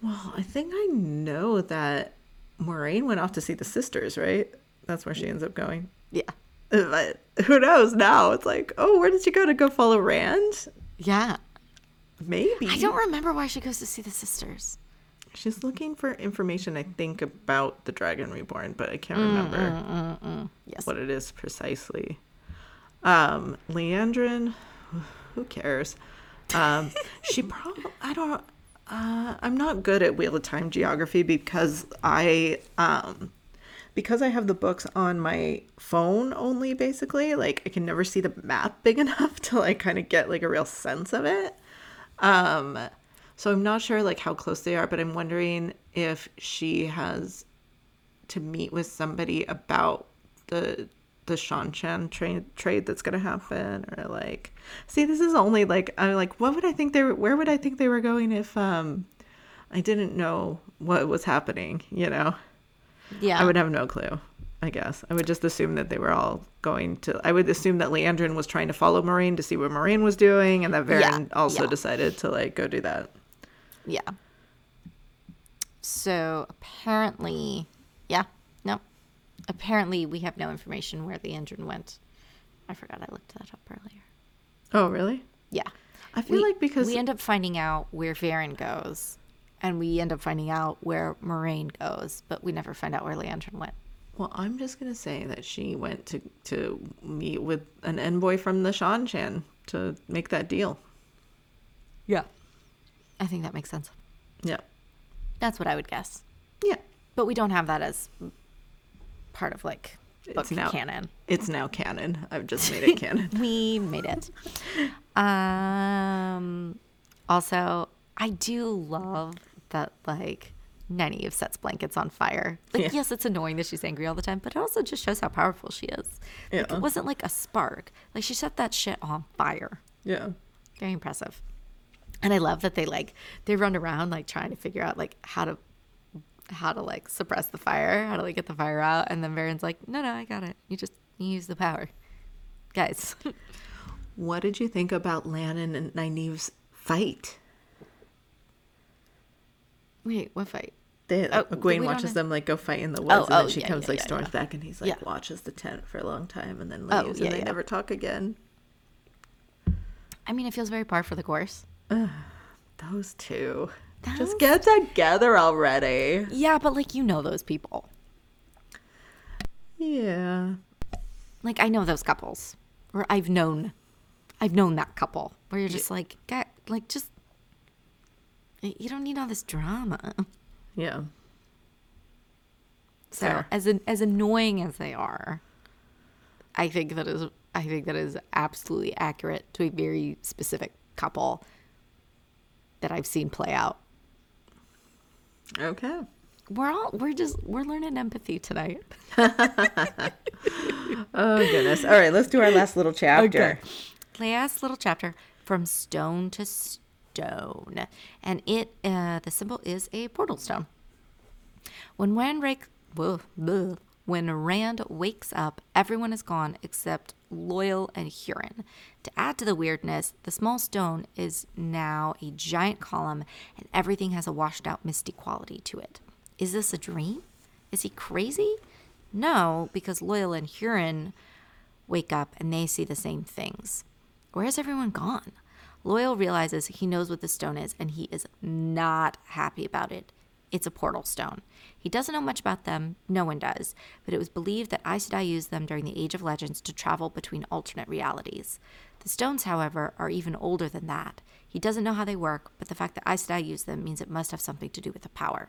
Well, I think I know that Moiraine went off to see the sisters, right? That's where she ends up going. Yeah, But who knows now? It's like, oh, where did she go to go follow Rand? yeah. Maybe. I don't remember why she goes to see the sisters. She's looking for information, I think, about the Dragon Reborn, but I can't Mm, remember Yes. what it is precisely. Um, Liandrin, who cares? Um, she probably, I don't, uh, I'm not good at Wheel of Time geography because I, um, because I have the books on my phone only, basically, like I can never see the map big enough to like kind of get like a real sense of it. Um, so I'm not sure like how close they are, but I'm wondering if she has to meet with somebody about the the Seanchan trade trade that's gonna happen, or like, see, this is only like I'm like, what would I think they were? Where would I think they were going if um I didn't know what was happening? You know, Yeah. I would have no clue. I guess I would just assume that they were all going to. I would assume that Liandrin was trying to follow Moiraine to see what Moiraine was doing, and that Verin Yeah, also yeah. decided to like go do that. Yeah. So apparently, yeah, no. Apparently, we have no information where the engine went. I forgot I looked that up earlier. Oh, really? Yeah. I feel like because we end up finding out where Verin goes, and we end up finding out where Moiraine goes, but we never find out where Liandrin went. Well, I'm just gonna say that she went to to meet with an envoy from the Seanchan to make that deal. Yeah. I think that makes sense. Yeah, That's what I would guess. yeah. But we don't have that as part of like book It's now canon. It's now canon. I've just made it canon. We made it. Um, also, I do love that like Nynaeve sets blankets on fire. Like, Yeah. yes, it's annoying that she's angry all the time, but it also just shows how powerful she is. Like, Yeah. it wasn't like a spark. Like she set that shit on fire. Yeah. Very impressive. And I love that they like they run around like trying to figure out like how to how to like suppress the fire, how to like get the fire out, and then Verin's like, no, no, I got it. You just you use the power, guys. What did you think about Lannon and Nynaeve's fight? Wait, what fight? They, Oh, Egwene watches them like go fight in the oh, woods, Oh, and then oh, she yeah, comes yeah, like yeah, storms back, and he's like watches the tent for a long time, and then Oh, leaves, and they never talk again. I mean, it feels very par for the course. Those two, Those- just get together already. Yeah, but like you know those people. Yeah. Like I know those couples, or I've known, I've known that couple where you're just like, get like just. You don't need all this drama. Yeah. So Fair. as an, as annoying as they are, I think that is I think that is absolutely accurate to a very specific couple that I've seen play out. Okay. We're all we're just we're learning empathy tonight. Oh goodness. All right, let's do our last little chapter. Okay. last little chapter from stone to stone, and it uh, the symbol is a portal stone. When Rake, whoa, bleh. When Rand wakes up, everyone is gone except Loial and Hurin. To add to the weirdness, the small stone is now a giant column, and everything has a washed out, misty quality to it. Is this a dream? Is he crazy? No, because Loial and Hurin wake up and they see the same things. Where has everyone gone? Loial realizes he knows what the stone is and he is not happy about it. It's a portal stone. He doesn't know much about them, no one does, but it was believed that Aes Sedai used them during the Age of Legends to travel between alternate realities. The stones, however, are even older than that. He doesn't know how they work, but the fact that Aes Sedai used them means it must have something to do with the power.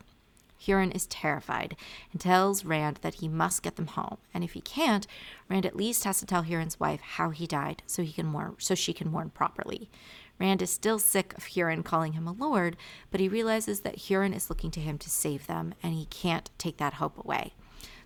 Hurin is terrified and tells Rand that he must get them home, and if he can't, Rand at least has to tell Hurin's wife how he died so he can mourn so she can mourn properly. Rand is still sick of Hurin calling him a lord, but he realizes that Hurin is looking to him to save them, and he can't take that hope away.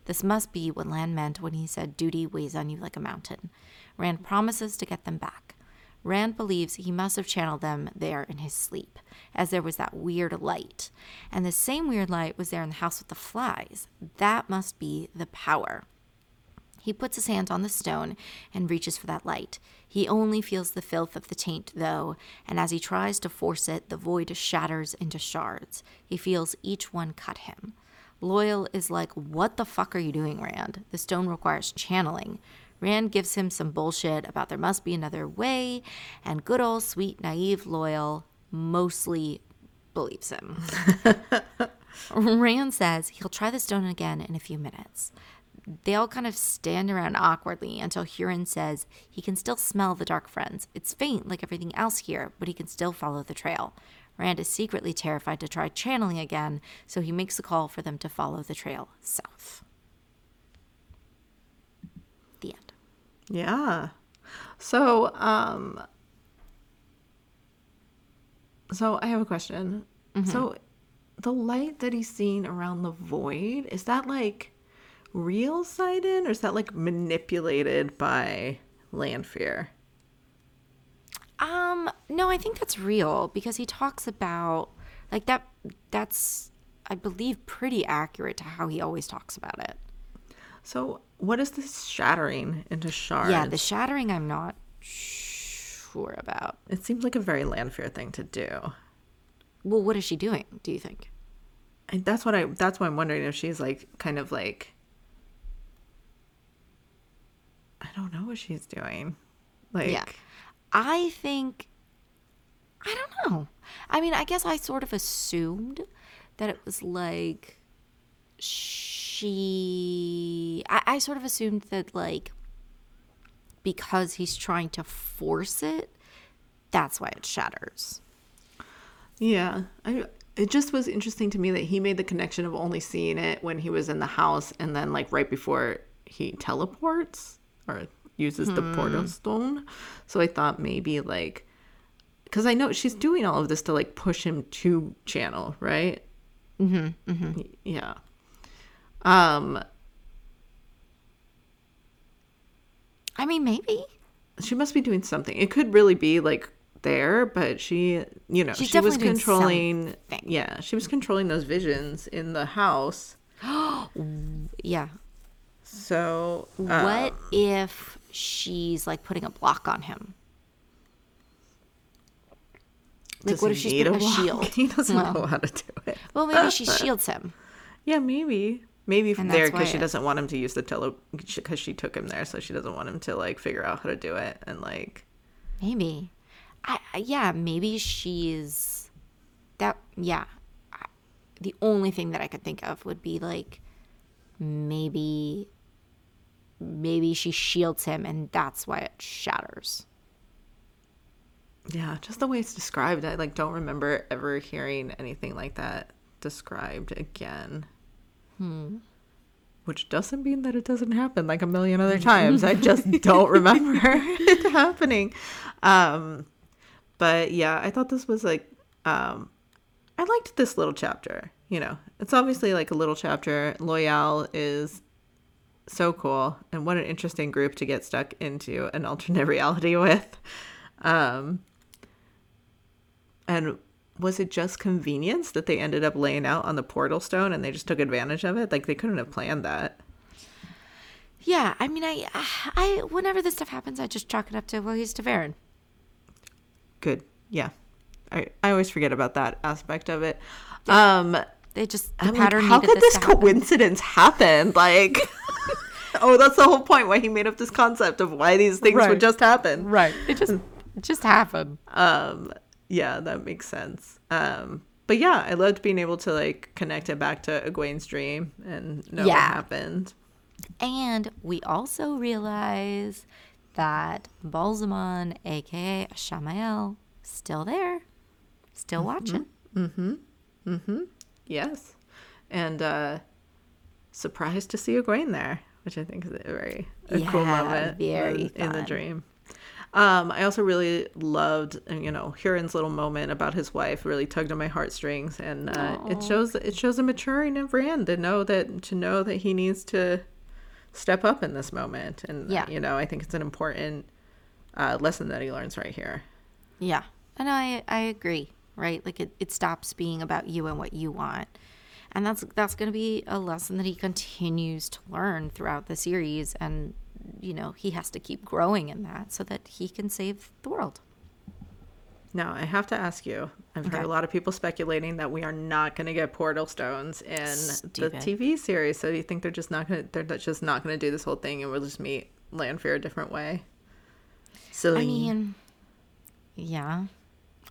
This must be what Lan meant when he said duty weighs on you like a mountain. Rand promises to get them back. Rand believes he must have channeled them there in his sleep, as there was that weird light. And the same weird light was there in the house with the flies. That must be the power. He puts his hand on the stone and reaches for that light. He only feels the filth of the taint, though, and as he tries to force it, the void shatters into shards. He feels each one cut him. Loial is like, What the fuck are you doing, Rand? The stone requires channeling. Rand gives him some bullshit about there must be another way, and good old sweet, naive Loial mostly believes him. Rand says he'll try the stone again in a few minutes. They all kind of stand around awkwardly until Hurin says he can still smell the dark friends. It's faint like everything else here, but he can still follow the trail. Rand is secretly terrified to try channeling again, so he makes a call for them to follow the trail south. The end. Yeah. So, um so I have a question. So the light that he's seeing around the void, is that like real saidin, or is that like manipulated by Lanfear? Um, no, I think that's real because he talks about like that that's I believe pretty accurate to how he always talks about it. So what is this shattering into shards? Yeah, the shattering I'm not sure about. it seems like a very Lanfear thing to do. Well, what is she doing, do you think? And that's what I that's why I'm wondering if she's like kind of like I don't know what she's doing. Like Yeah. I think I don't know. I mean, I guess I sort of assumed that it was like she I, I sort of assumed that like because he's trying to force it, that's why it shatters. Yeah, I it just was interesting to me that he made the connection of only seeing it when he was in the house and then like right before he teleports or uses the portal stone. So I thought maybe like cuz I know she's doing all of this to like push him to channel, right? Mhm. Mhm. Yeah. Um I mean, maybe. she must be doing something. It could really be like there, but she, you know, She's she was controlling. Yeah, she was controlling those visions in the house. Yeah. So uh, what if she's like putting a block on him? Like, what if she's putting a block? shield? He doesn't Well. know how to do it. Well, maybe she shields him. Yeah, maybe. Maybe And there because she doesn't want him to use the tele because she took him there, so she doesn't want him to like figure out how to do it and like Maybe. I, yeah, maybe she's that yeah. I- The only thing that I could think of would be like maybe maybe she shields him and that's why it shatters. yeah, just the way it's described. I like don't remember ever hearing anything like that described again. Hmm. Which doesn't mean that it doesn't happen like a million other times. I just don't remember it happening. Um, but yeah, I thought this was like, um, I liked this little chapter. You know, it's obviously like a little chapter. Loial is so cool, and what an interesting group to get stuck into an alternate reality with. Um, and was it just convenience that they ended up laying out on the portal stone and they just took advantage of it? Like they couldn't have planned that. Yeah, I mean, I, I, whenever this stuff happens, I just chalk it up to well, he's Ta'veren. Good. Yeah. I, I always forget about that aspect of it. Um, They just the I'm like, how could this happen. coincidence happen? Like, oh, that's the whole point why he made up this concept of why these things Right. would just happen. Right. It just, it just happened. Um, yeah, that makes sense. Um, but yeah, I loved being able to like connect it back to Egwene's dream and know what happened. And we also realize that Ba'alzamon, aka Shamael, still there, still watching. Yes, and uh, surprised to see Egwene there, which I think is a very a cool moment very in, in the dream. Um, I also really loved, uh, you know, Hurin's little moment about his wife really tugged on my heartstrings, and uh, it shows it shows a maturing of Rand to know that to know that he needs to step up in this moment, and uh, Yeah. you know, I think it's an important uh, lesson that he learns right here. Yeah. And I I agree, right? Like it, it stops being about you and what you want. And that's that's gonna be a lesson that he continues to learn throughout the series and you know, he has to keep growing in that so that he can save the world. Now, I have to ask you. I've heard a lot of people speculating that we are not going to get portal stones in Stupid. the TV series. So, do you think they're just not going to? They're just not going to do this whole thing, and we'll just meet Lanfear a different way? Silly. I mean Yeah.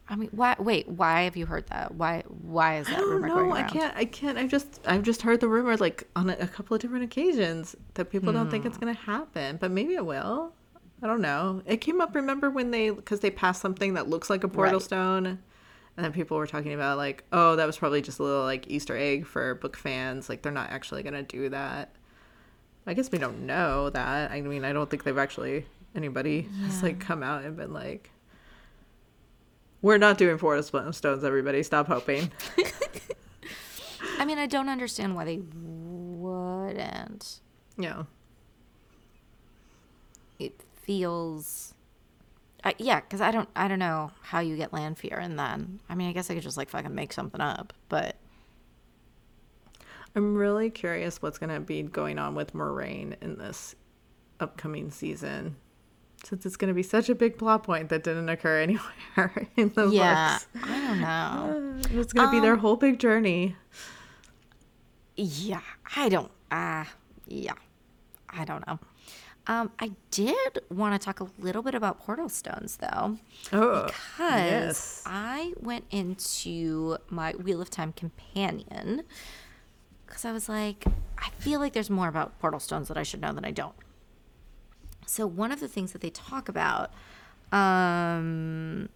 I mean why wait, why have you heard that? Why why is that I don't rumor going know. I can't. I can't. I've just. I've just heard the rumor like on a, a couple of different occasions that people don't think it's Hmm. going to happen, but maybe it will. I don't know. It came up. Remember when they because they passed something that looks like a portal Right. stone, and then people were talking about like, oh, that was probably just a little like Easter egg for book fans. Like they're not actually going to do that. I guess we don't know that. I mean, I don't think they've actually anybody has like come out and been like. We're not doing portal sp- stones, everybody. Stop hoping. I mean, I don't understand why they wouldn't. Yeah. It feels I, yeah, because I don't, I don't know how you get Lanfear, and then I mean, I guess I could just like fucking make something up, but I'm really curious what's going to be going on with Moiraine in this upcoming season. Since it's going to be such a big plot point that didn't occur anywhere in the yeah, books. I don't know. It's going to be their whole big journey. Yeah, I don't. Ah, yeah, I don't know. Um, I did want to talk a little bit about portal stones, though, Oh, because yes. I went into my Wheel of Time companion because I was like, I feel like there's more about portal stones that I should know than I don't. So one of the things that they talk about um,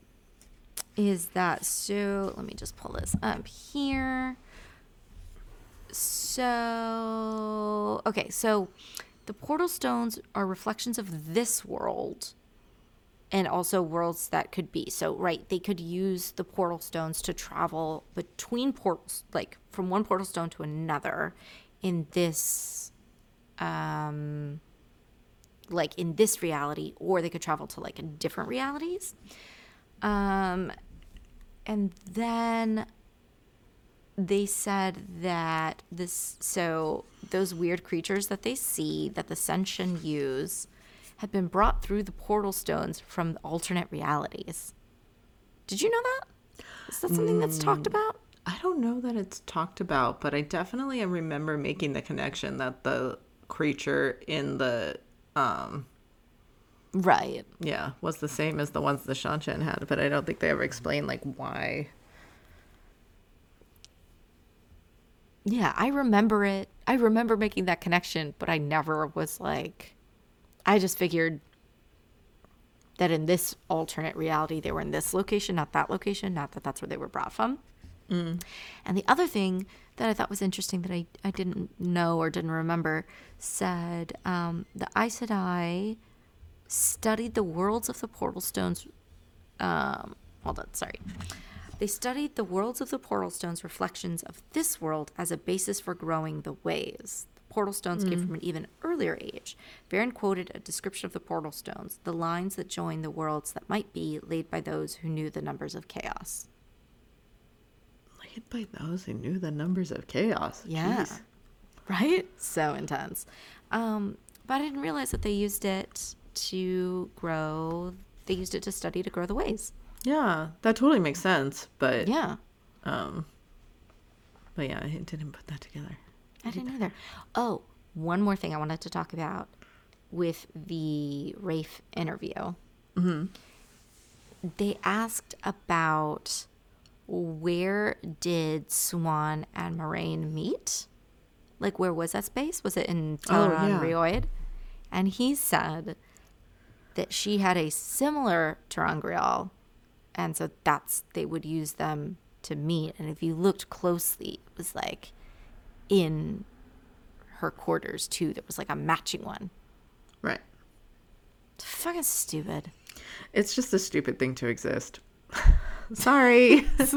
is that. So let me just pull this up here. So, okay, so the portal stones are reflections of this world and also worlds that could be. So, right, they could use the portal stones to travel between portals, like from one portal stone to another in this, um, like in this reality, or they could travel to like different realities. Um, and then they said that this so those weird creatures that they see that the Seanchan use have been brought through the portal stones from alternate realities. Did you know that? Is that something that's talked about? I don't know that it's talked about, but I definitely remember making the connection that the creature in the um Right. yeah was the same as the ones the Seanchan had, but I don't think they ever explained like why. Yeah, I remember it. I remember making that connection, but I never was like I just figured that in this alternate reality they were in this location, not that location, not that that's where they were brought from. And the other thing that I thought was interesting that I, I didn't know or didn't remember said um, the Aes Sedai studied the worlds of the portal stones. Um, hold on, sorry. They studied the worlds of the portal stones reflections of this world as a basis for growing the ways. The portal stones came from an even earlier age. Verin quoted a description of the portal stones, the lines that join the worlds that might be, laid by those who knew the numbers of chaos. Laid by those who knew the numbers of chaos. Yeah. Jeez. Right? So intense. Um, but I didn't realize that they used it to grow, they used it to study to grow the ways. Yeah, that totally makes sense. But Yeah. um, but yeah, I didn't put that together. I didn't either. Oh, one more thing I wanted to talk about with the Rafe interview. They asked about where did Siuan and Moiraine meet? Like, where was that space? Was it in Oh, Tel'aran yeah. rhiod? And he said that she had a similar ter'angreal, and so that's they would use them to meet. And if you looked closely, it was like in her quarters too. There was like a matching one. Right. Fucking stupid. It's just a stupid thing to exist. Sorry. this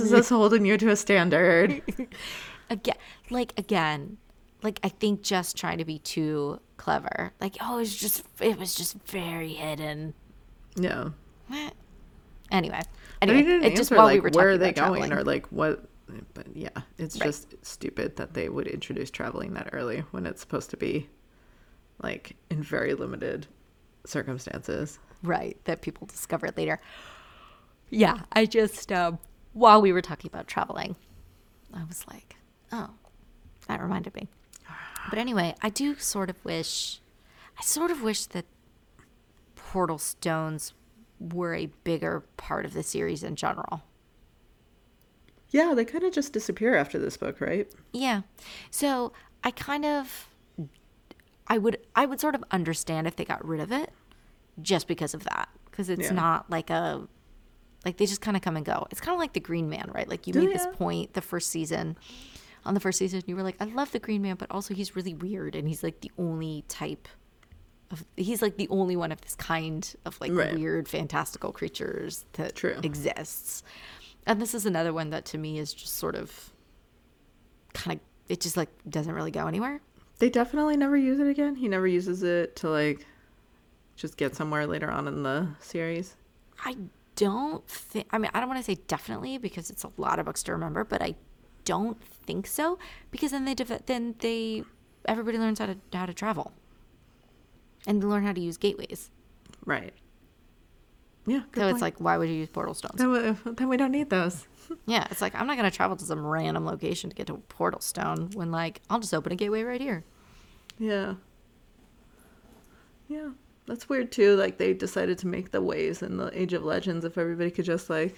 is us holding you to a standard. Again, like again, like I think just trying to be too clever. Like oh, it was just it was just very hidden. Yeah. Eh. Anyway, anyway, didn't it just answer while like we were where are they going traveling. or like what. But yeah, it's Right. just stupid that they would introduce traveling that early when it's supposed to be like in very limited circumstances. right that people discover later. Yeah, I just um, while we were talking about traveling, I was like, oh, that reminded me. But anyway, I do sort of wish, I sort of wish that portal stones were a bigger part of the series in general. Yeah, they kind of just disappear after this book, right? Yeah. So I kind of I would I would sort of understand if they got rid of it just because of that. Because it's Yeah. not like a like they just kind of come and go. It's kind of like the Green Man, right? Like you made this point the first season. On the first season, you were like, I love the Green Man, but also he's really weird and he's like the only type of he's like the only one of this kind of like Right. weird fantastical creatures that True. exists. And this is another one that to me is just sort of kind of it just like doesn't really go anywhere. They definitely never use it again. He never uses it to like just get somewhere later on in the series. I don't think I mean I don't want to say definitely because it's a lot of books to remember, but I don't think so because then they deve- then they everybody learns how to how to travel. And they learn how to use gateways. Right. Yeah. So it's like why would you use portal stones? then we, then we don't need those. Yeah, it's like I'm not going to travel to some random location to get to a portal stone when like I'll just open a gateway right here. Yeah. Yeah. That's weird too. Like they decided to make the ways in the Age of Legends if everybody could just like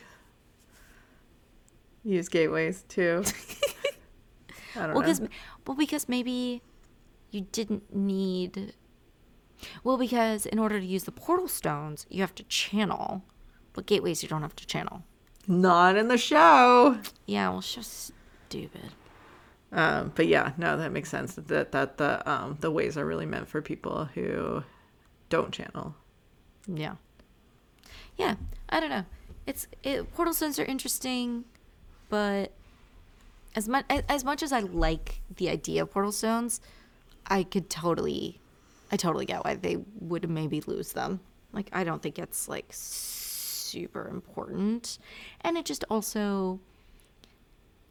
use gateways too. I don't Well, know. because well, because maybe you didn't need. Well, because in order to use the portal stones, you have to channel, but gateways you don't have to channel. Not in the show. Yeah, well, it's just stupid. Um, but yeah, no, that makes sense. That that the um the ways are really meant for people who don't channel. Yeah, yeah. I don't know. It's it, portal stones are interesting, but as much as much as I like the idea of portal stones, I could totally, I totally get why they would maybe lose them. Like I don't think it's like super important, and it just also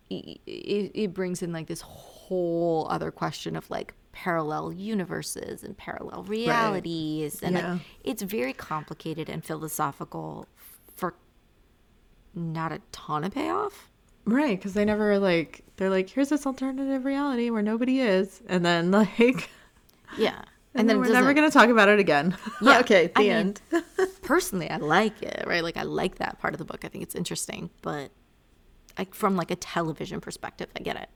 it, it, it brings in like this whole other question of like parallel universes and parallel realities and Yeah. like, it's very complicated and philosophical for not a ton of payoff. Right, because they never like they're like, here's this alternative reality where nobody is, and then like, yeah. and, then, it we're never gonna talk about it again. Yeah, okay, the I mean- end. personally i like it right? Like i like that part of the book. I think it's interesting but like from like a television perspective i get it.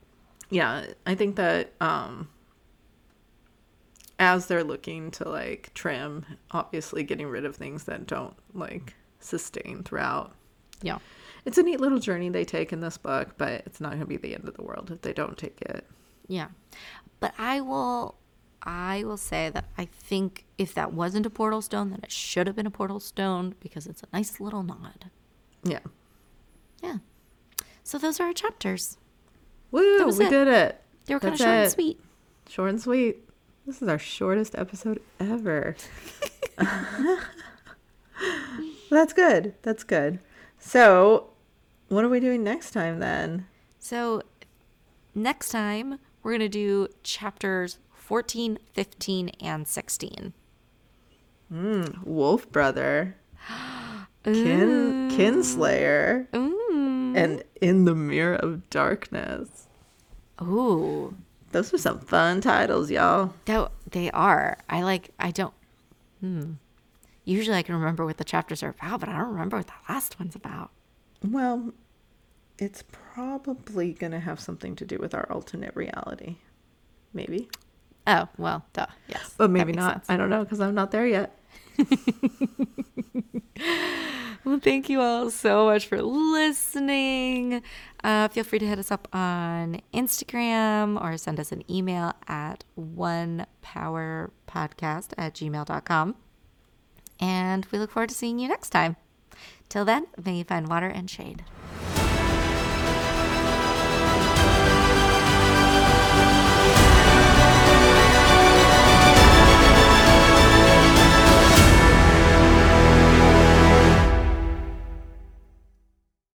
Yeah, I think that um, as they're looking to like trim, obviously getting rid of things that don't like sustain throughout. yeah It's a neat little journey they take in this book, but it's not gonna be the end of the world if they don't take it. Yeah. But I will I will say that I think if that wasn't a portal stone, then it should have been a portal stone because it's a nice little nod. Yeah. Yeah. So those are our chapters. Woo! We it. did it. They were kind of short and sweet. Short and sweet. This is our shortest episode ever. That's good. That's good. So, what are we doing next time then? So, next time we're going to do chapters 14, 15, and 16. Hmm, Wolf Brother, Kin Kinslayer, and In the Mirror of Darkness. Ooh, Those are some fun titles, y'all. that, they are. I like, I don't, hmm. Usually I can remember what the chapters are about, but I don't remember what the last one's about. Well, it's probably going to have something to do with our alternate reality. Maybe. Oh, well, duh. Yes. But maybe not. sense. I don't know because I'm not there yet. Well, thank you all so much for listening. Uh, feel free to hit us up on Instagram or send us an email at onepowerpodcast at gmail.com. And we look forward to seeing you next time. Till then, may you find water and shade.